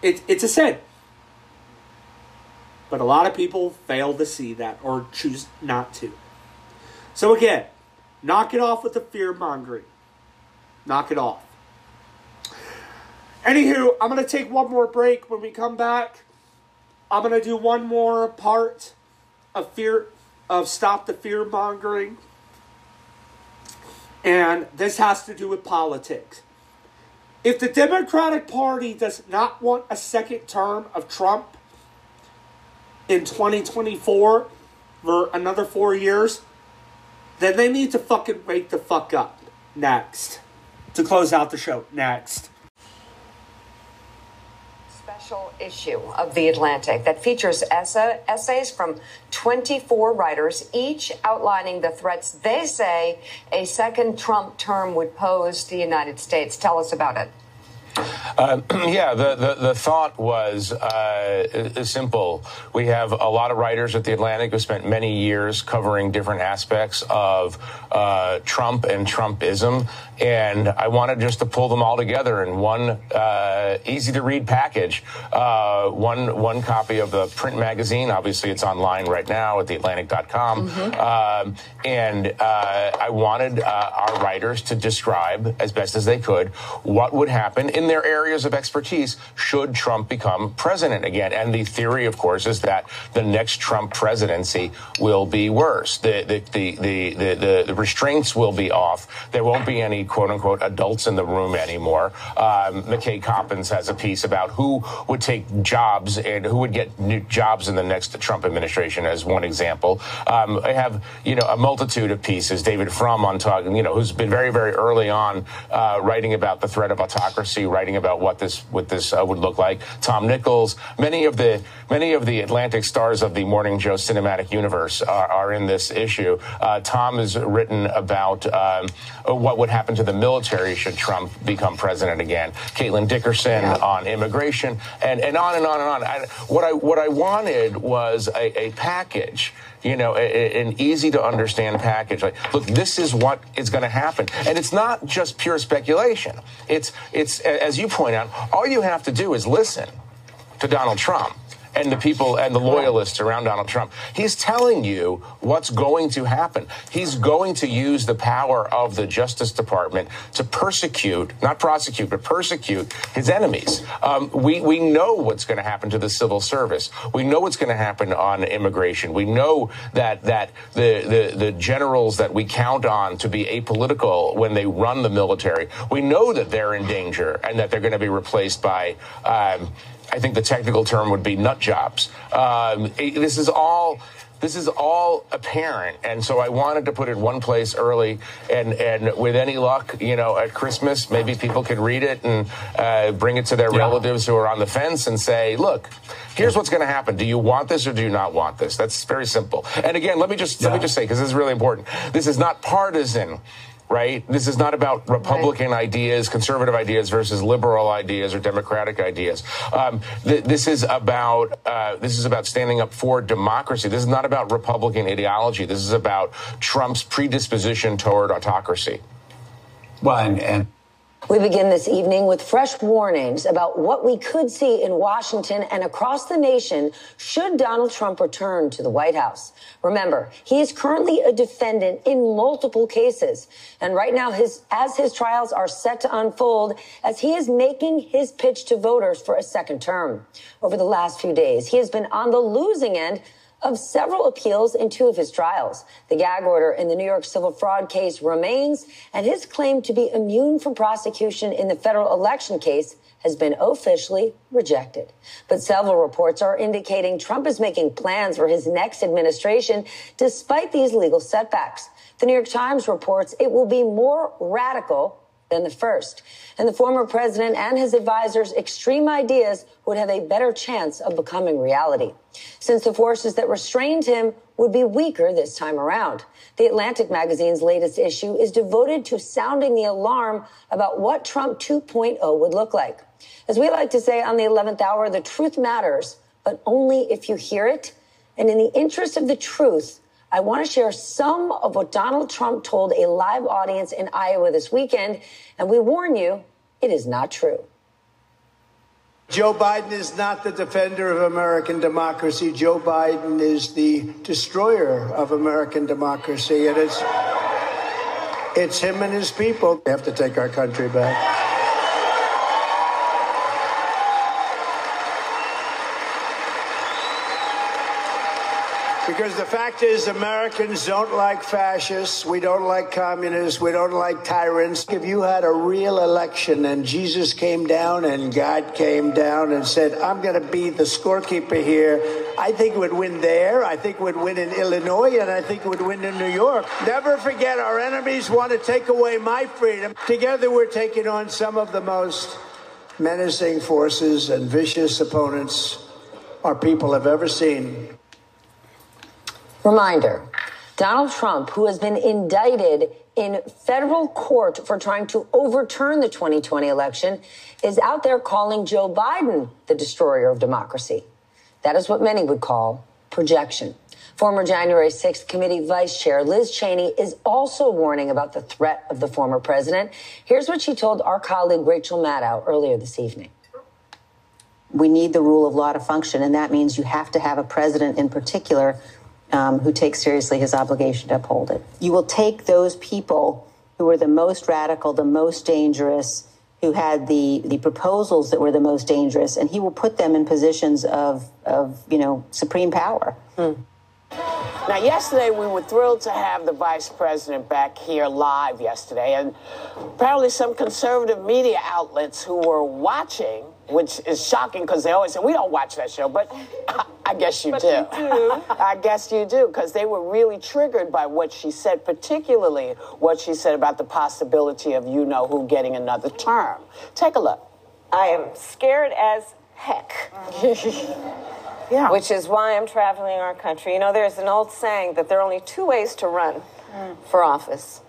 Speaker 1: it, it's a sin. But a lot of people fail to see that or choose not to. So again, knock it off with the fear mongering. Knock it off. Anywho, I'm going to take one more break. When we come back, I'm going to do one more part of fear of stop the fear mongering. And this has to do with politics. If the Democratic Party does not want a second term of Trump in 2024 for another four years, then they need to fucking wake the fuck up. Next. To close out the show. Next.
Speaker 34: special issue of The Atlantic that features essa- essays from 24 writers, each outlining the threats they say a second Trump term would pose to the United States. Tell us about it.
Speaker 35: Uh, yeah, the, the, the thought was uh, simple. We have a lot of writers at The Atlantic who spent many years covering different aspects of uh, Trump and Trumpism, and I wanted just to pull them all together in one uh, easy to read package. Uh, one one copy of the print magazine. Obviously, it's online right now at theatlantic.com. Um, and uh, I wanted uh, our writers to describe as best as they could what would happen in their areas of expertise should Trump become president again. And the theory, of course, is that the next Trump presidency will be worse. The the the the, the, the restraints will be off. There won't be any quote unquote adults in the room anymore. Um, McKay Coppins has a piece about who would take jobs and who would get new jobs in the next Trump administration, as one example. Um, I have you know a multitude of pieces. David Frum on talking, you know, who's been very very early on uh, writing about the threat of autocracy, writing about what this what this uh, would look like. Tom Nichols, many of the many of the Atlantic stars of the Morning Joe cinematic universe are, are in this issue. Uh, Tom has written about um, Uh, what would happen to the military should Trump become president again. Caitlin Dickerson on immigration, and, and on and on and on. I, what I what I wanted was a, a package you know, a, a- an easy to understand package. Like, look, this is what is going to happen, and it's not just pure speculation. It's it's as you point out, all you have to do is listen to Donald Trump and the people and the loyalists around Donald Trump. He's telling you what's going to happen. He's going to use the power of the Justice Department to persecute, not prosecute, but persecute his enemies. Um, we, we know what's going to happen to the civil service. We know what's going to happen on immigration. We know that, that the, the, the generals that we count on to be apolitical when they run the military, we know that they're in danger and that they're going to be replaced by, um, I think the technical term would be nut jobs. Um, it- this is all. This is all apparent, and so I wanted to put it one place early, and and with any luck, you know, at Christmas, maybe people could read it and uh, bring it to their relatives who are on the fence and say, "Look, here's what's going to happen. Do you want this or do you not want this?" That's very simple. And again, let me just let me just say because this is really important. This is not partisan right? This is not about Republican ideas, conservative ideas versus liberal ideas or Democratic ideas. Um, th- this is about uh, this is about standing up for democracy. This is not about Republican ideology. This is about Trump's predisposition toward autocracy.
Speaker 36: Well, and, and
Speaker 37: We begin this evening with fresh warnings about what we could see in Washington and across the nation should Donald Trump return to the White House. Remember, he is currently a defendant in multiple cases. And right now, his, as his trials are set to unfold, as he is making his pitch to voters for a second term. Over the last few days, he has been on the losing end of several appeals in two of his trials. The gag order in the New York civil fraud case remains, and his claim to be immune from prosecution in the federal election case has been officially rejected. But several reports are indicating Trump is making plans for his next administration despite these legal setbacks. The New York Times reports it will be more radical than the first. And the former president and his advisors' extreme ideas would have a better chance of becoming reality, since the forces that restrained him would be weaker this time around. The Atlantic magazine's latest issue is devoted to sounding the alarm about what Trump 2.0 would look like. As we like to say on the 11th hour, the truth matters, but only if you hear it. And in the interest of the truth, I want to share some of what Donald Trump told a live audience in Iowa this weekend. And we warn you, it is not true.
Speaker 14: Joe Biden is not the defender of American democracy. Joe Biden is the destroyer of American democracy. And it's, it's him and his people. They have to take our country back. Because the fact is, Americans don't like fascists. We don't like communists. We don't like tyrants. If you had a real election and Jesus came down and God came down and said, I'm going to be the scorekeeper here, I think would win there. I think would win in Illinois and I think would win in New York. Never forget, our enemies want to take away my freedom. Together, we're taking on some of the most menacing forces and vicious opponents our people have ever seen.
Speaker 37: Reminder Donald Trump, who has been indicted in federal court for trying to overturn the 2020 election, is out there calling Joe Biden the destroyer of democracy. That is what many would call projection. Former January 6th committee vice chair Liz Cheney is also warning about the threat of the former president. Here's what she told our colleague Rachel Maddow earlier this evening.
Speaker 38: We need the rule of law to function, and that means you have to have a president in particular um, who takes seriously his obligation to uphold it. You will take those people who were the most radical, the most dangerous, who had the, the proposals that were the most dangerous, and he will put them in positions of, of you know, supreme power.
Speaker 39: Now, yesterday we were thrilled to have the vice president back here live yesterday, and apparently some conservative media outlets who were watching, which is shocking because they always say we don't watch that show, but I guess you
Speaker 40: But
Speaker 39: do.
Speaker 40: you do.
Speaker 39: I guess you do because they were really triggered by what she said, particularly what she said about the possibility of you know who getting another term. Take a look.
Speaker 40: I am scared as heck. yeah. Which is why I'm traveling our country. You know, there's an old saying that there are only two ways to run for office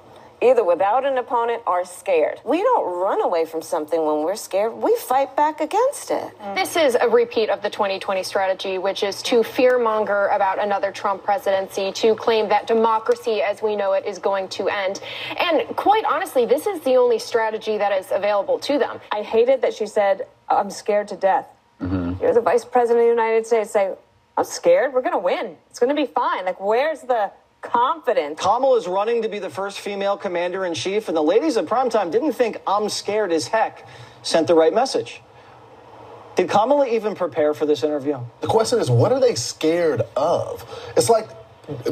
Speaker 40: either without an opponent or scared. We don't run away from something when we're scared, we fight back against it. Mm.
Speaker 22: This is a repeat of the 2020 strategy, which is to fearmonger about another Trump presidency, to claim that democracy as we know it is going to end. And quite honestly, this is the only strategy that is available to them.
Speaker 40: I hated that she said, I'm scared to death. Mm-hmm. You're the vice president of the United States. Say, I'm scared. We're going to win. It's going to be fine. Like, where's the confidence?
Speaker 41: Kamala is running to be the first female commander in chief, and the ladies at primetime didn't think I'm scared as heck sent the right message. Did Kamala even prepare for this interview?
Speaker 42: The question is, what are they scared of? It's like,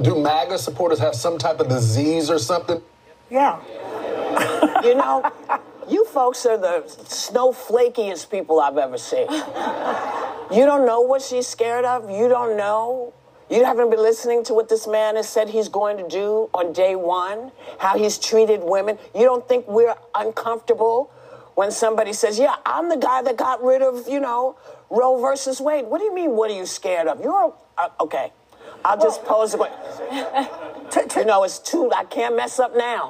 Speaker 42: do MAGA supporters have some type of disease or something?
Speaker 39: Yeah. you know, you folks are the snowflakiest people I've ever seen. You don't know what she's scared of. You don't know. You haven't been listening to what this man has said he's going to do on day one, how he's treated women. You don't think we're uncomfortable when somebody says, Yeah, I'm the guy that got rid of, you know, Roe versus Wade. What do you mean, what are you scared of? You're uh, okay. I'll just pose the question. You know, it's too, I can't mess up now.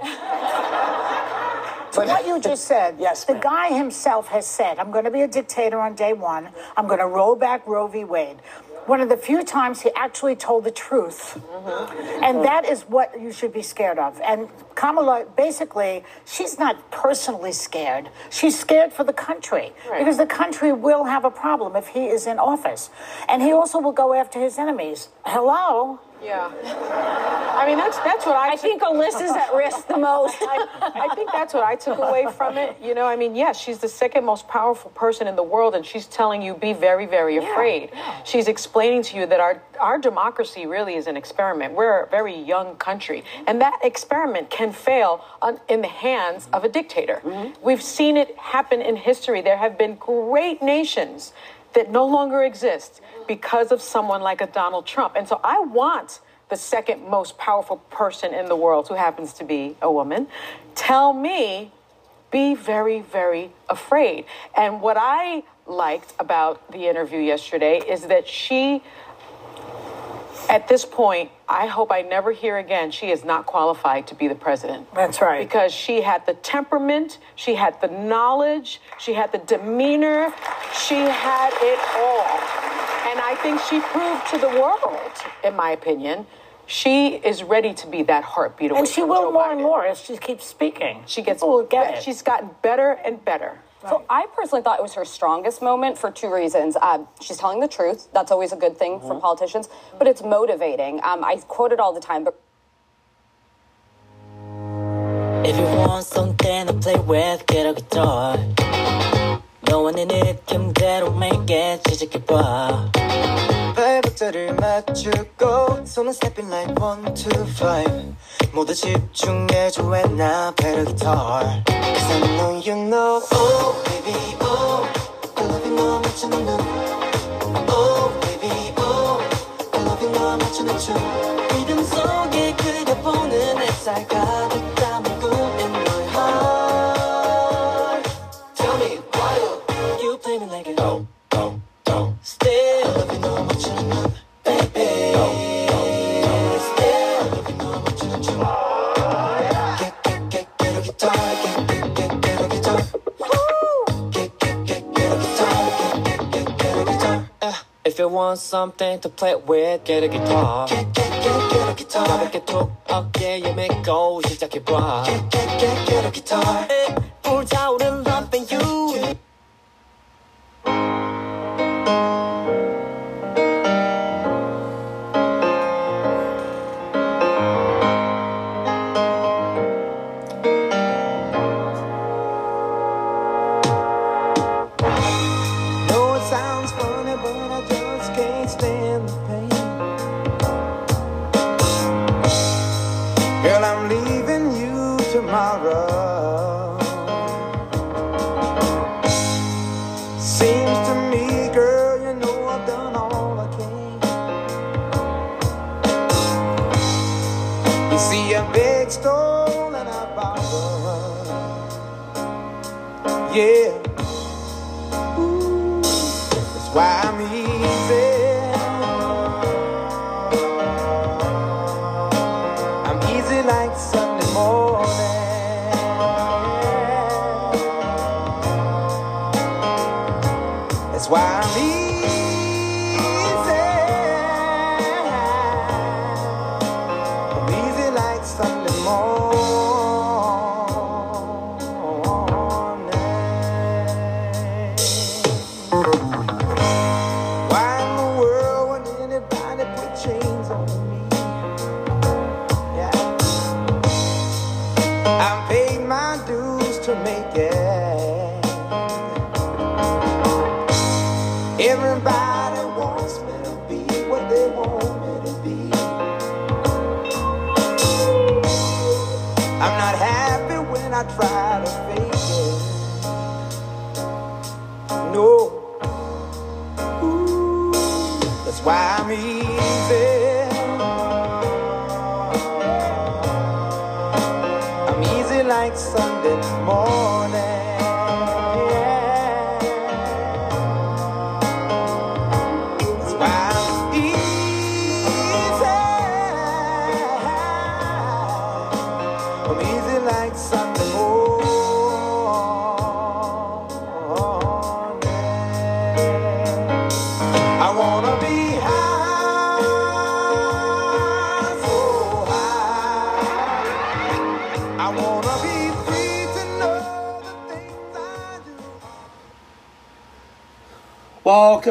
Speaker 43: To what you just said,
Speaker 39: yes,
Speaker 43: the guy himself has said, I'm going to be a dictator on day one. I'm going to roll back Roe v. Wade. One of the few times he actually told the truth. Mm-hmm. And that is what you should be scared of. And Kamala, basically, she's not personally scared. She's scared for the country
Speaker 40: Right.
Speaker 43: because the country will have a problem if he is in office. And he also will go after his enemies. Hello?
Speaker 40: Yeah. I mean, that's that's what I, think Alyssa's at risk the most.
Speaker 44: I, I think that's what I took away from it. You know, I mean, yes, she's the second most powerful person in the world, and she's telling you be very, very afraid. She's explaining to you that our our democracy really is an experiment. We're a very young country, and that experiment can fail on, in the hands of a dictator. Mm-hmm. We've seen it happen in history. There have been great nations that no longer exists because of someone like a Donald Trump. And so I want the second most powerful person in the world, who happens to be a woman, tell me be very, very afraid. And what I liked about the interview yesterday is that she, at this point, I hope I never hear again, she is not qualified to be the president.
Speaker 43: That's right.
Speaker 44: Because she had the temperament, she had the knowledge, she had the demeanor, she had it all. And I think she proved to the world, in my opinion, she is ready to be that heartbeat away
Speaker 43: And she will
Speaker 44: Joe
Speaker 43: more
Speaker 44: Biden.
Speaker 43: and more as she keeps speaking.
Speaker 44: She gets
Speaker 43: People will get it.
Speaker 44: she's gotten better and better.
Speaker 45: So I personally thought it was her strongest moment for two reasons. Um, she's telling the truth. That's always a good thing for politicians, but it's motivating. Um, I quote it all the time, but
Speaker 3: If you want something to play with, get a guitar. 너와의 느낌대로 make it 시작해봐. 발박자를 맞추고 손은 stepping like one, two, five. 모두 집중해줘 when I the guitar. Cause I know you know. Oh baby, oh. I love you 너무 맞추는 눈. Oh baby, oh. I love you 너무 맞추는 춤. want something to play with, get a guitar. Get, get, get, get a guitar. 가볍게 톡 어깨에 메고 시작해봐. Get, get, get, get a guitar. 불타오른 Why easy.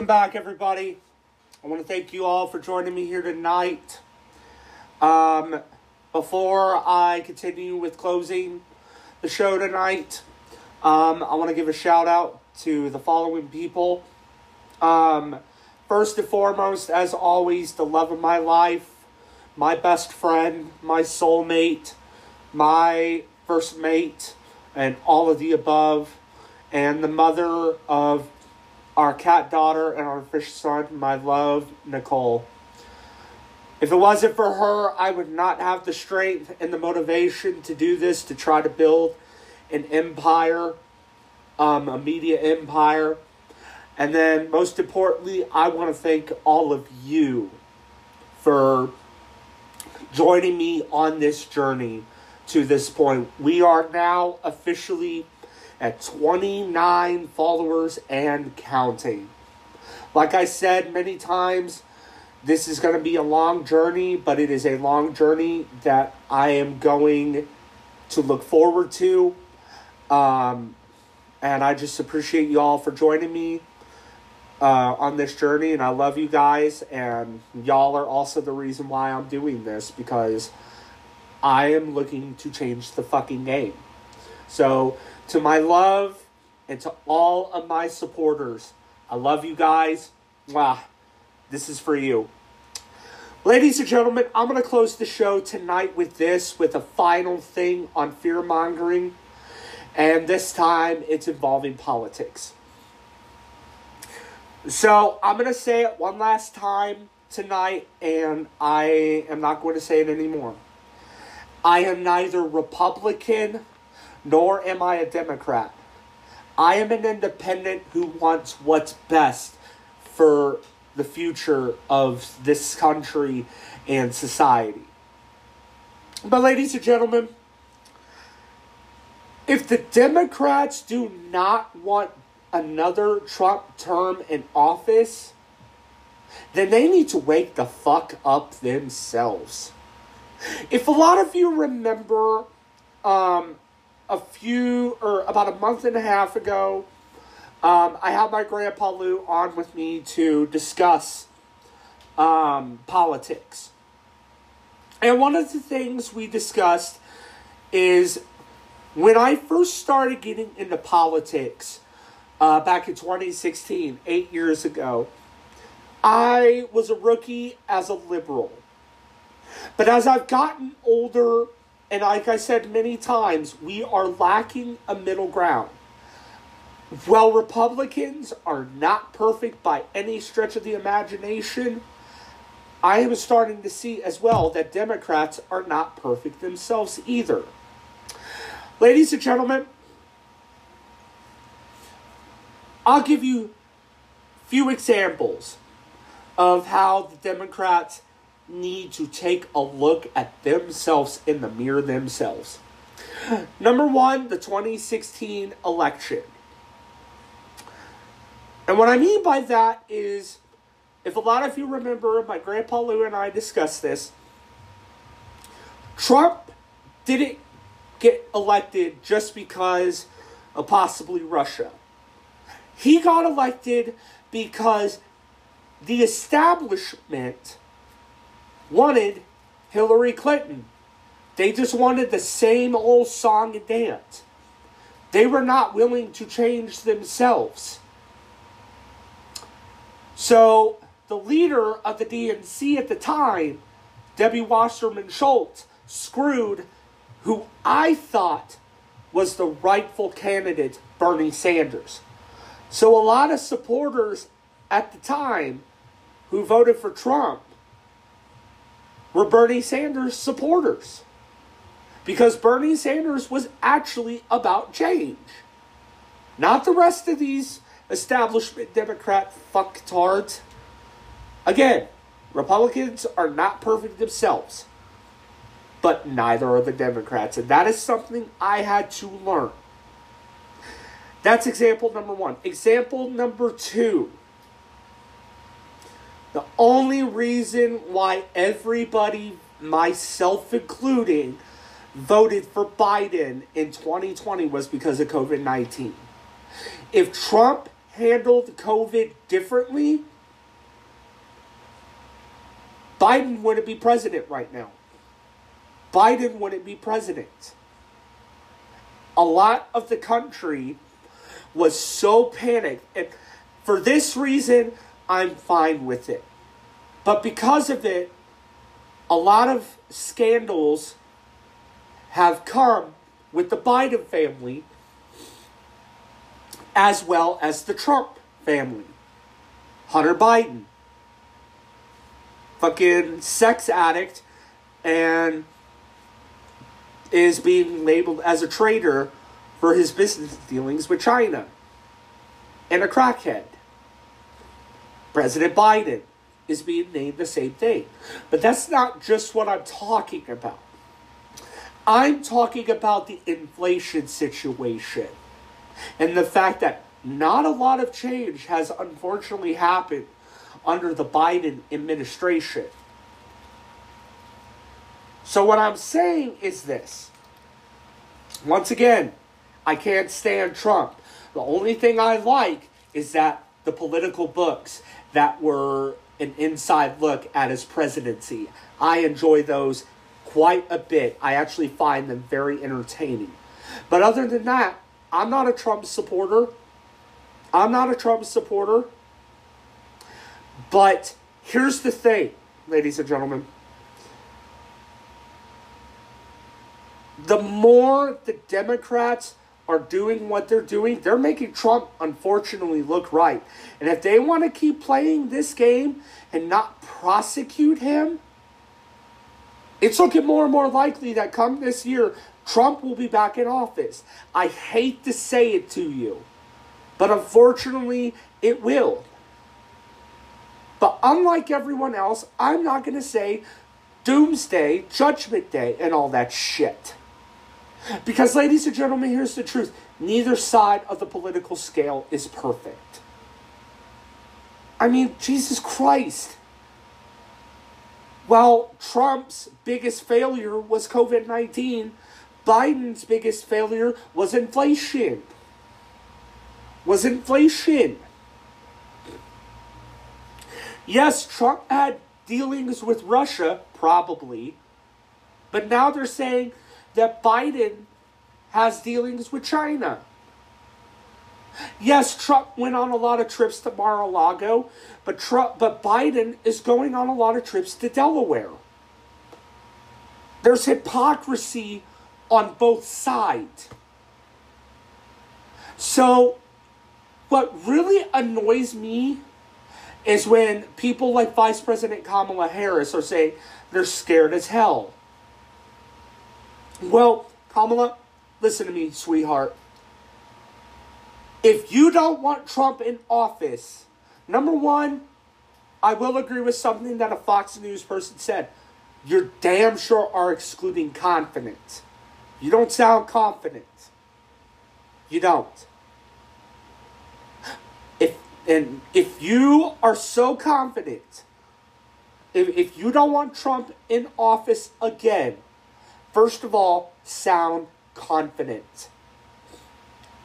Speaker 1: Welcome back, everybody. I want to thank you all for joining me here tonight. Um, before I continue with closing the show tonight, um, I want to give a shout out to the following people. Um, first and foremost, as always, the love of my life, my best friend, my soulmate, my first mate, and all of the above, and the mother of our cat daughter and our fish son, my love, Nicole. If it wasn't for her, I would not have the strength and the motivation to do this, to try to build an empire, um, a media empire. And then, most importantly, I want to thank all of you for joining me on this journey to this point. We are now officially at 29 followers and counting. Like I said many times, this is going to be a long journey, but it is a long journey that I am going to look forward to. Um, and I just appreciate you all for joining me uh, on this journey, and I love you guys. And y'all are also the reason why I'm doing this because I am looking to change the fucking game. So, to my love and to all of my supporters, I love you guys. Wow, this is for you. Ladies and gentlemen, I'm going to close the show tonight with this, with a final thing on fear mongering. And this time it's involving politics. So I'm going to say it one last time tonight, and I am not going to say it anymore. I am neither Republican nor am I a Democrat. I am an independent who wants what's best for the future of this country and society. But, ladies and gentlemen, if the Democrats do not want another Trump term in office, then they need to wake the fuck up themselves. If a lot of you remember, um, a few or about a month and a half ago, um, I had my grandpa Lou on with me to discuss um, politics. And one of the things we discussed is when I first started getting into politics uh, back in 2016, eight years ago, I was a rookie as a liberal. But as I've gotten older, and like I said many times, we are lacking a middle ground. While Republicans are not perfect by any stretch of the imagination, I am starting to see as well that Democrats are not perfect themselves either. Ladies and gentlemen, I'll give you few examples of how the Democrats need to take a look at themselves in the mirror themselves. Number one, the 2016 election. And what I mean by that is, if a lot of you remember, my grandpa Lou and I discussed this. Trump didn't get elected just because of possibly Russia. He got elected because the establishment wanted Hillary Clinton. They just wanted the same old song and dance. They were not willing to change themselves. So, the leader of the DNC at the time, Debbie Wasserman Schultz, screwed who I thought was the rightful candidate, Bernie Sanders. So, a lot of supporters at the time who voted for Trump were Bernie Sanders supporters. Because Bernie Sanders was actually about change. Not the rest of these establishment Democrat fucktards. Again, Republicans are not perfect themselves. But neither are the Democrats. And that is something I had to learn. That's example number one. Example number two. The only reason why everybody, myself including, voted for Biden in 2020 was because of COVID 19. If Trump handled COVID differently, Biden wouldn't be president right now. Biden wouldn't be president. A lot of the country was so panicked. And for this reason, I'm fine with it. But because of it, a lot of scandals have come with the Biden family as well as the Trump family. Hunter Biden, fucking sex addict, and is being labeled as a traitor for his business dealings with China and a crackhead. President Biden is being named the same thing. But that's not just what I'm talking about. I'm talking about the inflation situation and the fact that not a lot of change has unfortunately happened under the Biden administration. So, what I'm saying is this. Once again, I can't stand Trump. The only thing I like is that the political books that were an inside look at his presidency. I enjoy those quite a bit. I actually find them very entertaining. But other than that, I'm not a Trump supporter. I'm not a Trump supporter. But here's the thing, ladies and gentlemen. The more the Democrats are doing what they're doing, they're making Trump unfortunately look right. And if they want to keep playing this game and not prosecute him, it's looking more and more likely that come this year, Trump will be back in office. I hate to say it to you, but unfortunately, it will. But unlike everyone else, I'm not going to say doomsday, judgment day, and all that shit. Because, ladies and gentlemen, here's the truth neither side of the political scale is perfect. I mean, Jesus Christ. While Trump's biggest failure was COVID 19, Biden's biggest failure was inflation. Was inflation. Yes, Trump had dealings with Russia, probably, but now they're saying that Biden has dealings with China. Yes, Trump went on a lot of trips to Mar-a-Lago, but Trump, but Biden is going on a lot of trips to Delaware. There's hypocrisy on both sides. So, what really annoys me is when people like Vice President Kamala Harris are saying they're scared as hell. Well, Kamala, listen to me, sweetheart. If you don't want Trump in office, number one, I will agree with something that a Fox News person said. You damn sure are excluding confidence. You don't sound confident. You don't. If and if you are so confident, if, if you don't want Trump in office again, first of all, sound confident.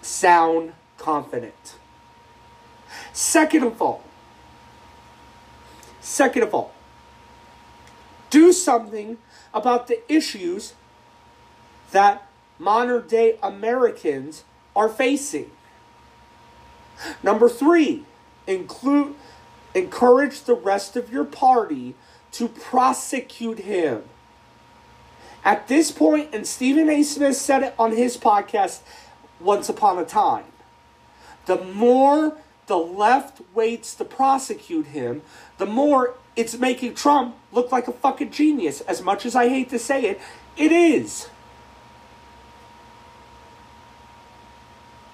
Speaker 1: Sound confident. Second of all, second of all, do something about the issues that modern day Americans are facing. Number three, include encourage the rest of your party to prosecute him. At this point, and Stephen A. Smith said it on his podcast once upon a time, the more the left waits to prosecute him, the more it's making Trump look like a fucking genius. As much as I hate to say it, it is.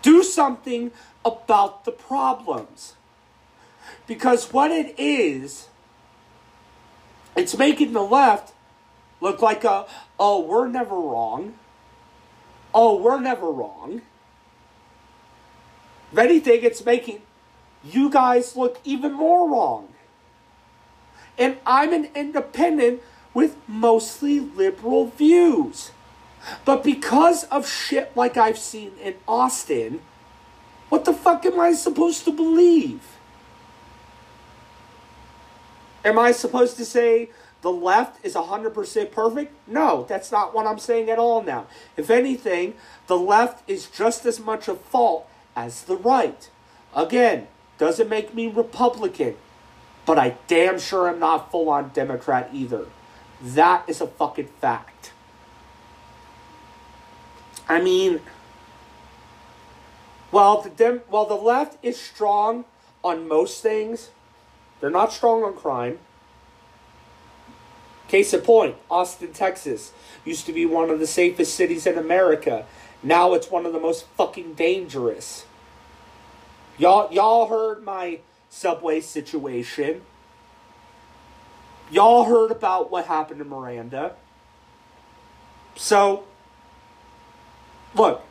Speaker 1: Do something about the problems. Because what it is, it's making the left look like a, oh, we're never wrong. Oh, we're never wrong. If anything, it's making you guys look even more wrong. And I'm an independent with mostly liberal views. But because of shit like I've seen in Austin, what the fuck am I supposed to believe? Am I supposed to say the left is 100% perfect? No, that's not what I'm saying at all now. If anything, the left is just as much a fault as the right. Again, doesn't make me Republican, but I damn sure am not full on Democrat either. That is a fucking fact. I mean, while the Dem- while the left is strong on most things, they're not strong on crime. Case in point, Austin, Texas used to be one of the safest cities in America. Now it's one of the most fucking dangerous. Y'all y'all heard my subway situation. Y'all heard about what happened to Miranda. So look,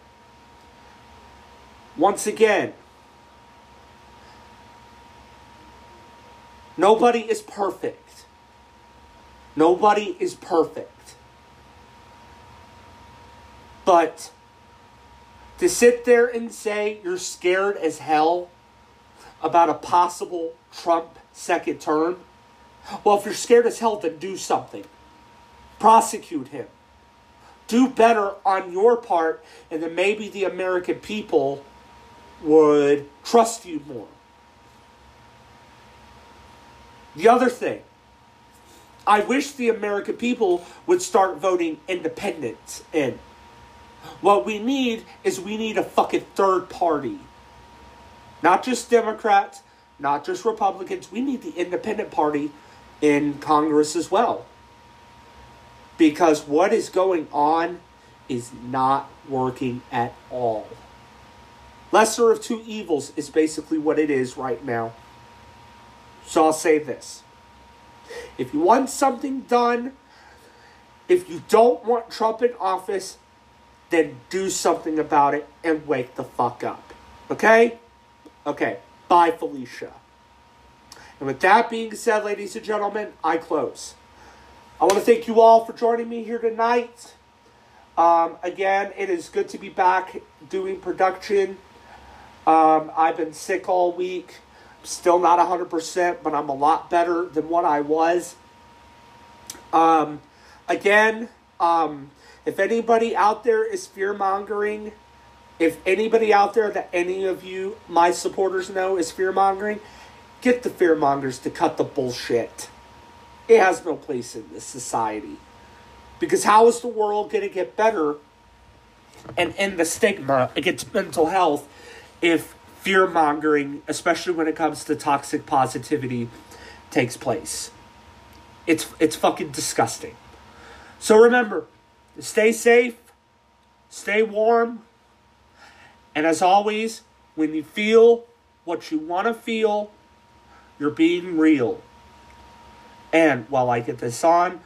Speaker 1: once again, nobody is perfect. Nobody is perfect. But to sit there and say you're scared as hell about a possible Trump second term, well, if you're scared as hell, then do something. Prosecute him. Do better on your part, and then maybe the American people would trust you more. The other thing, I wish the American people would start voting independents in. What we need is we need a fucking third party. Not just Democrats, not just Republicans. We need the independent party in Congress as well. Because what is going on is not working at all. Lesser of two evils is basically what it is right now. So I'll say this. If you want something done, if you don't want Trump in office, then do something about it and wake the fuck up. Okay? Okay. Bye, Felicia. And with that being said, ladies and gentlemen, I close. I want to thank you all for joining me here tonight. Um, again, it is good to be back doing production. Um, I've been sick all week. Still not 100%, but I'm a lot better than what I was. Um, again, um, if anybody out there is fear mongering, if anybody out there that any of you, my supporters, know is fear mongering, get the fear mongers to cut the bullshit. It has no place in this society. Because how is the world going to get better and end the stigma against mental health if fear mongering, especially when it comes to toxic positivity, takes place? It's, it's fucking disgusting. So remember, stay safe, stay warm, and as always, when you feel what you want to feel, you're being real. And while I get this on,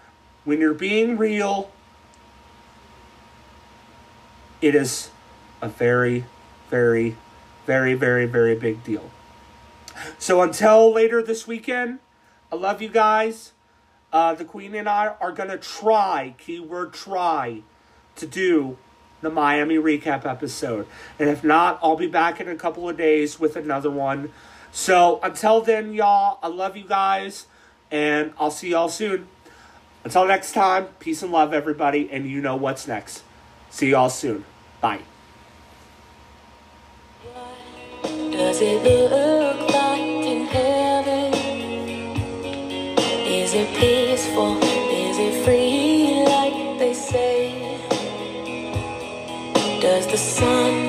Speaker 1: when you're being real, it is a very, very, very, very, very big deal. So until later this weekend, I love you guys. Uh, the Queen and I are going to try, keyword try, to do the Miami recap episode. And if not, I'll be back in a couple of days with another one. So until then, y'all, I love you guys, and I'll see y'all soon. Until next time, peace and love, everybody, and you know what's next. See y'all soon. Bye.
Speaker 46: Does it look like in heaven? Is it peaceful? Is it free like they say? Does the sun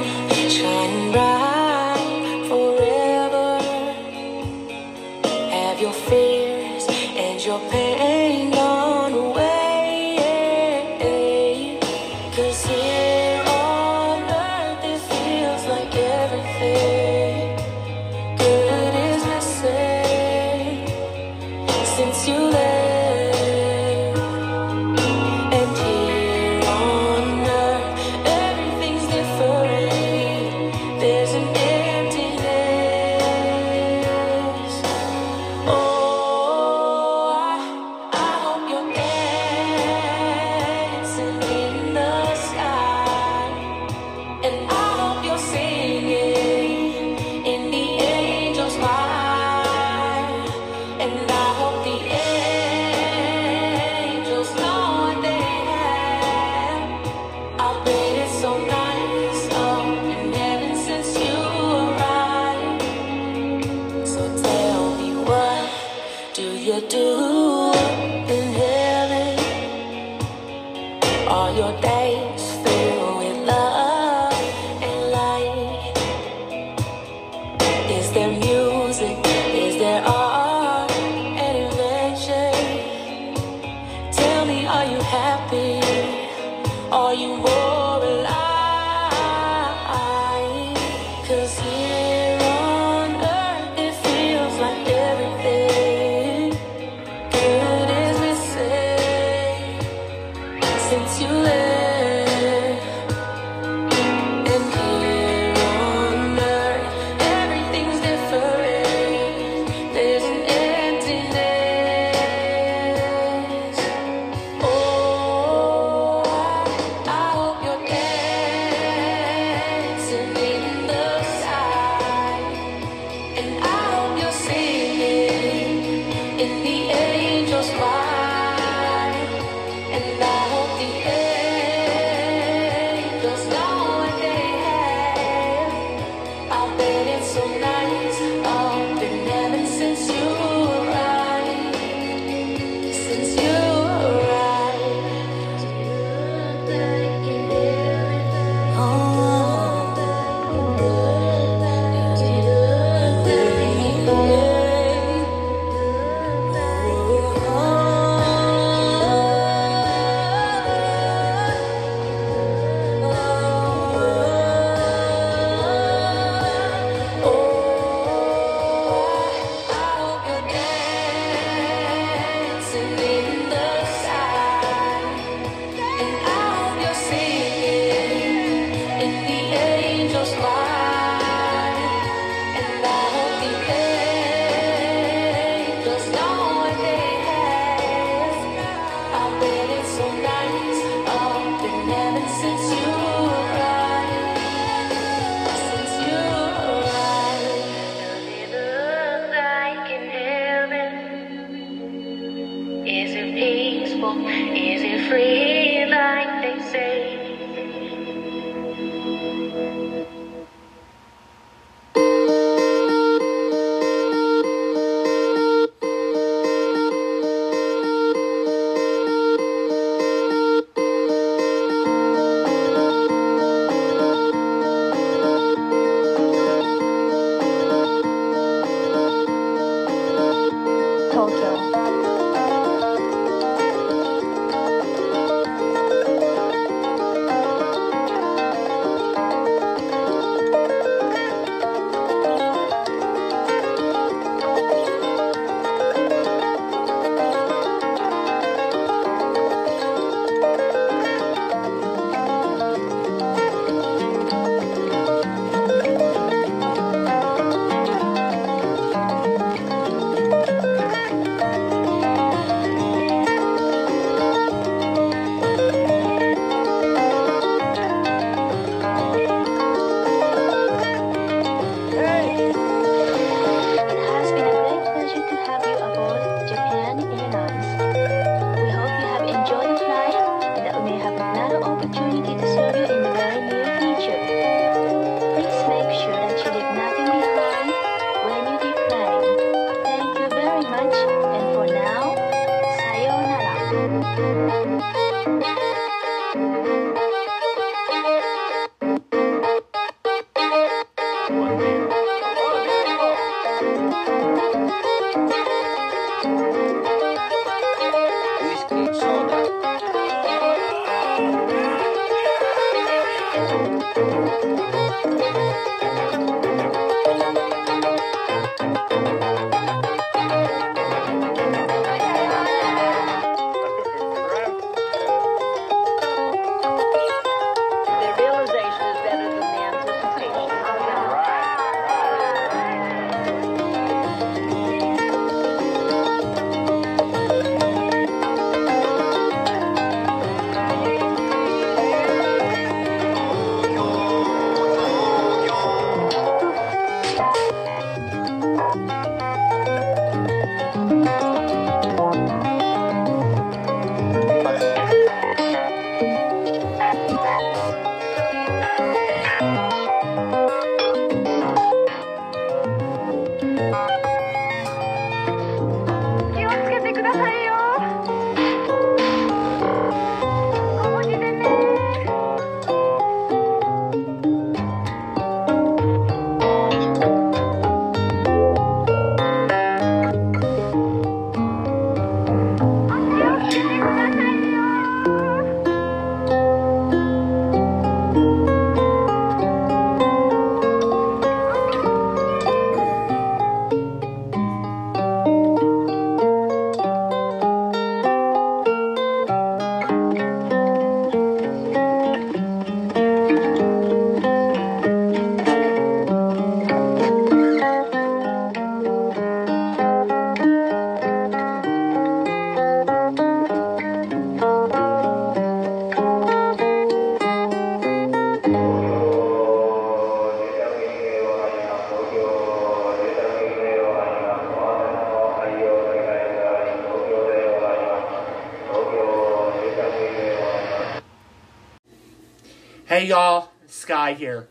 Speaker 1: Sky here.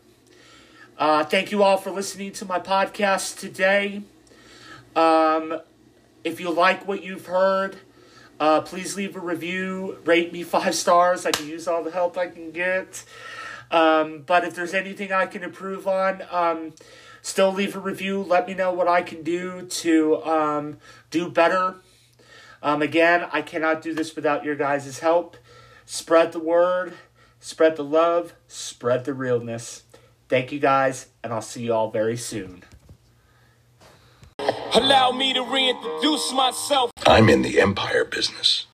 Speaker 1: Uh, thank you all for listening to my podcast today. Um, if you like what you've heard, uh, please leave a review, rate me five stars. I can use all the help I can get. Um, but if there's anything I can improve on, um, still leave a review. Let me know what I can do to um, do better. Um, again, I cannot do this without your guys' help. Spread the word, spread the love, spread the realness. Thank you guys, and I'll see you all very soon.
Speaker 47: Allow me to reintroduce myself.
Speaker 48: I'm in the empire business.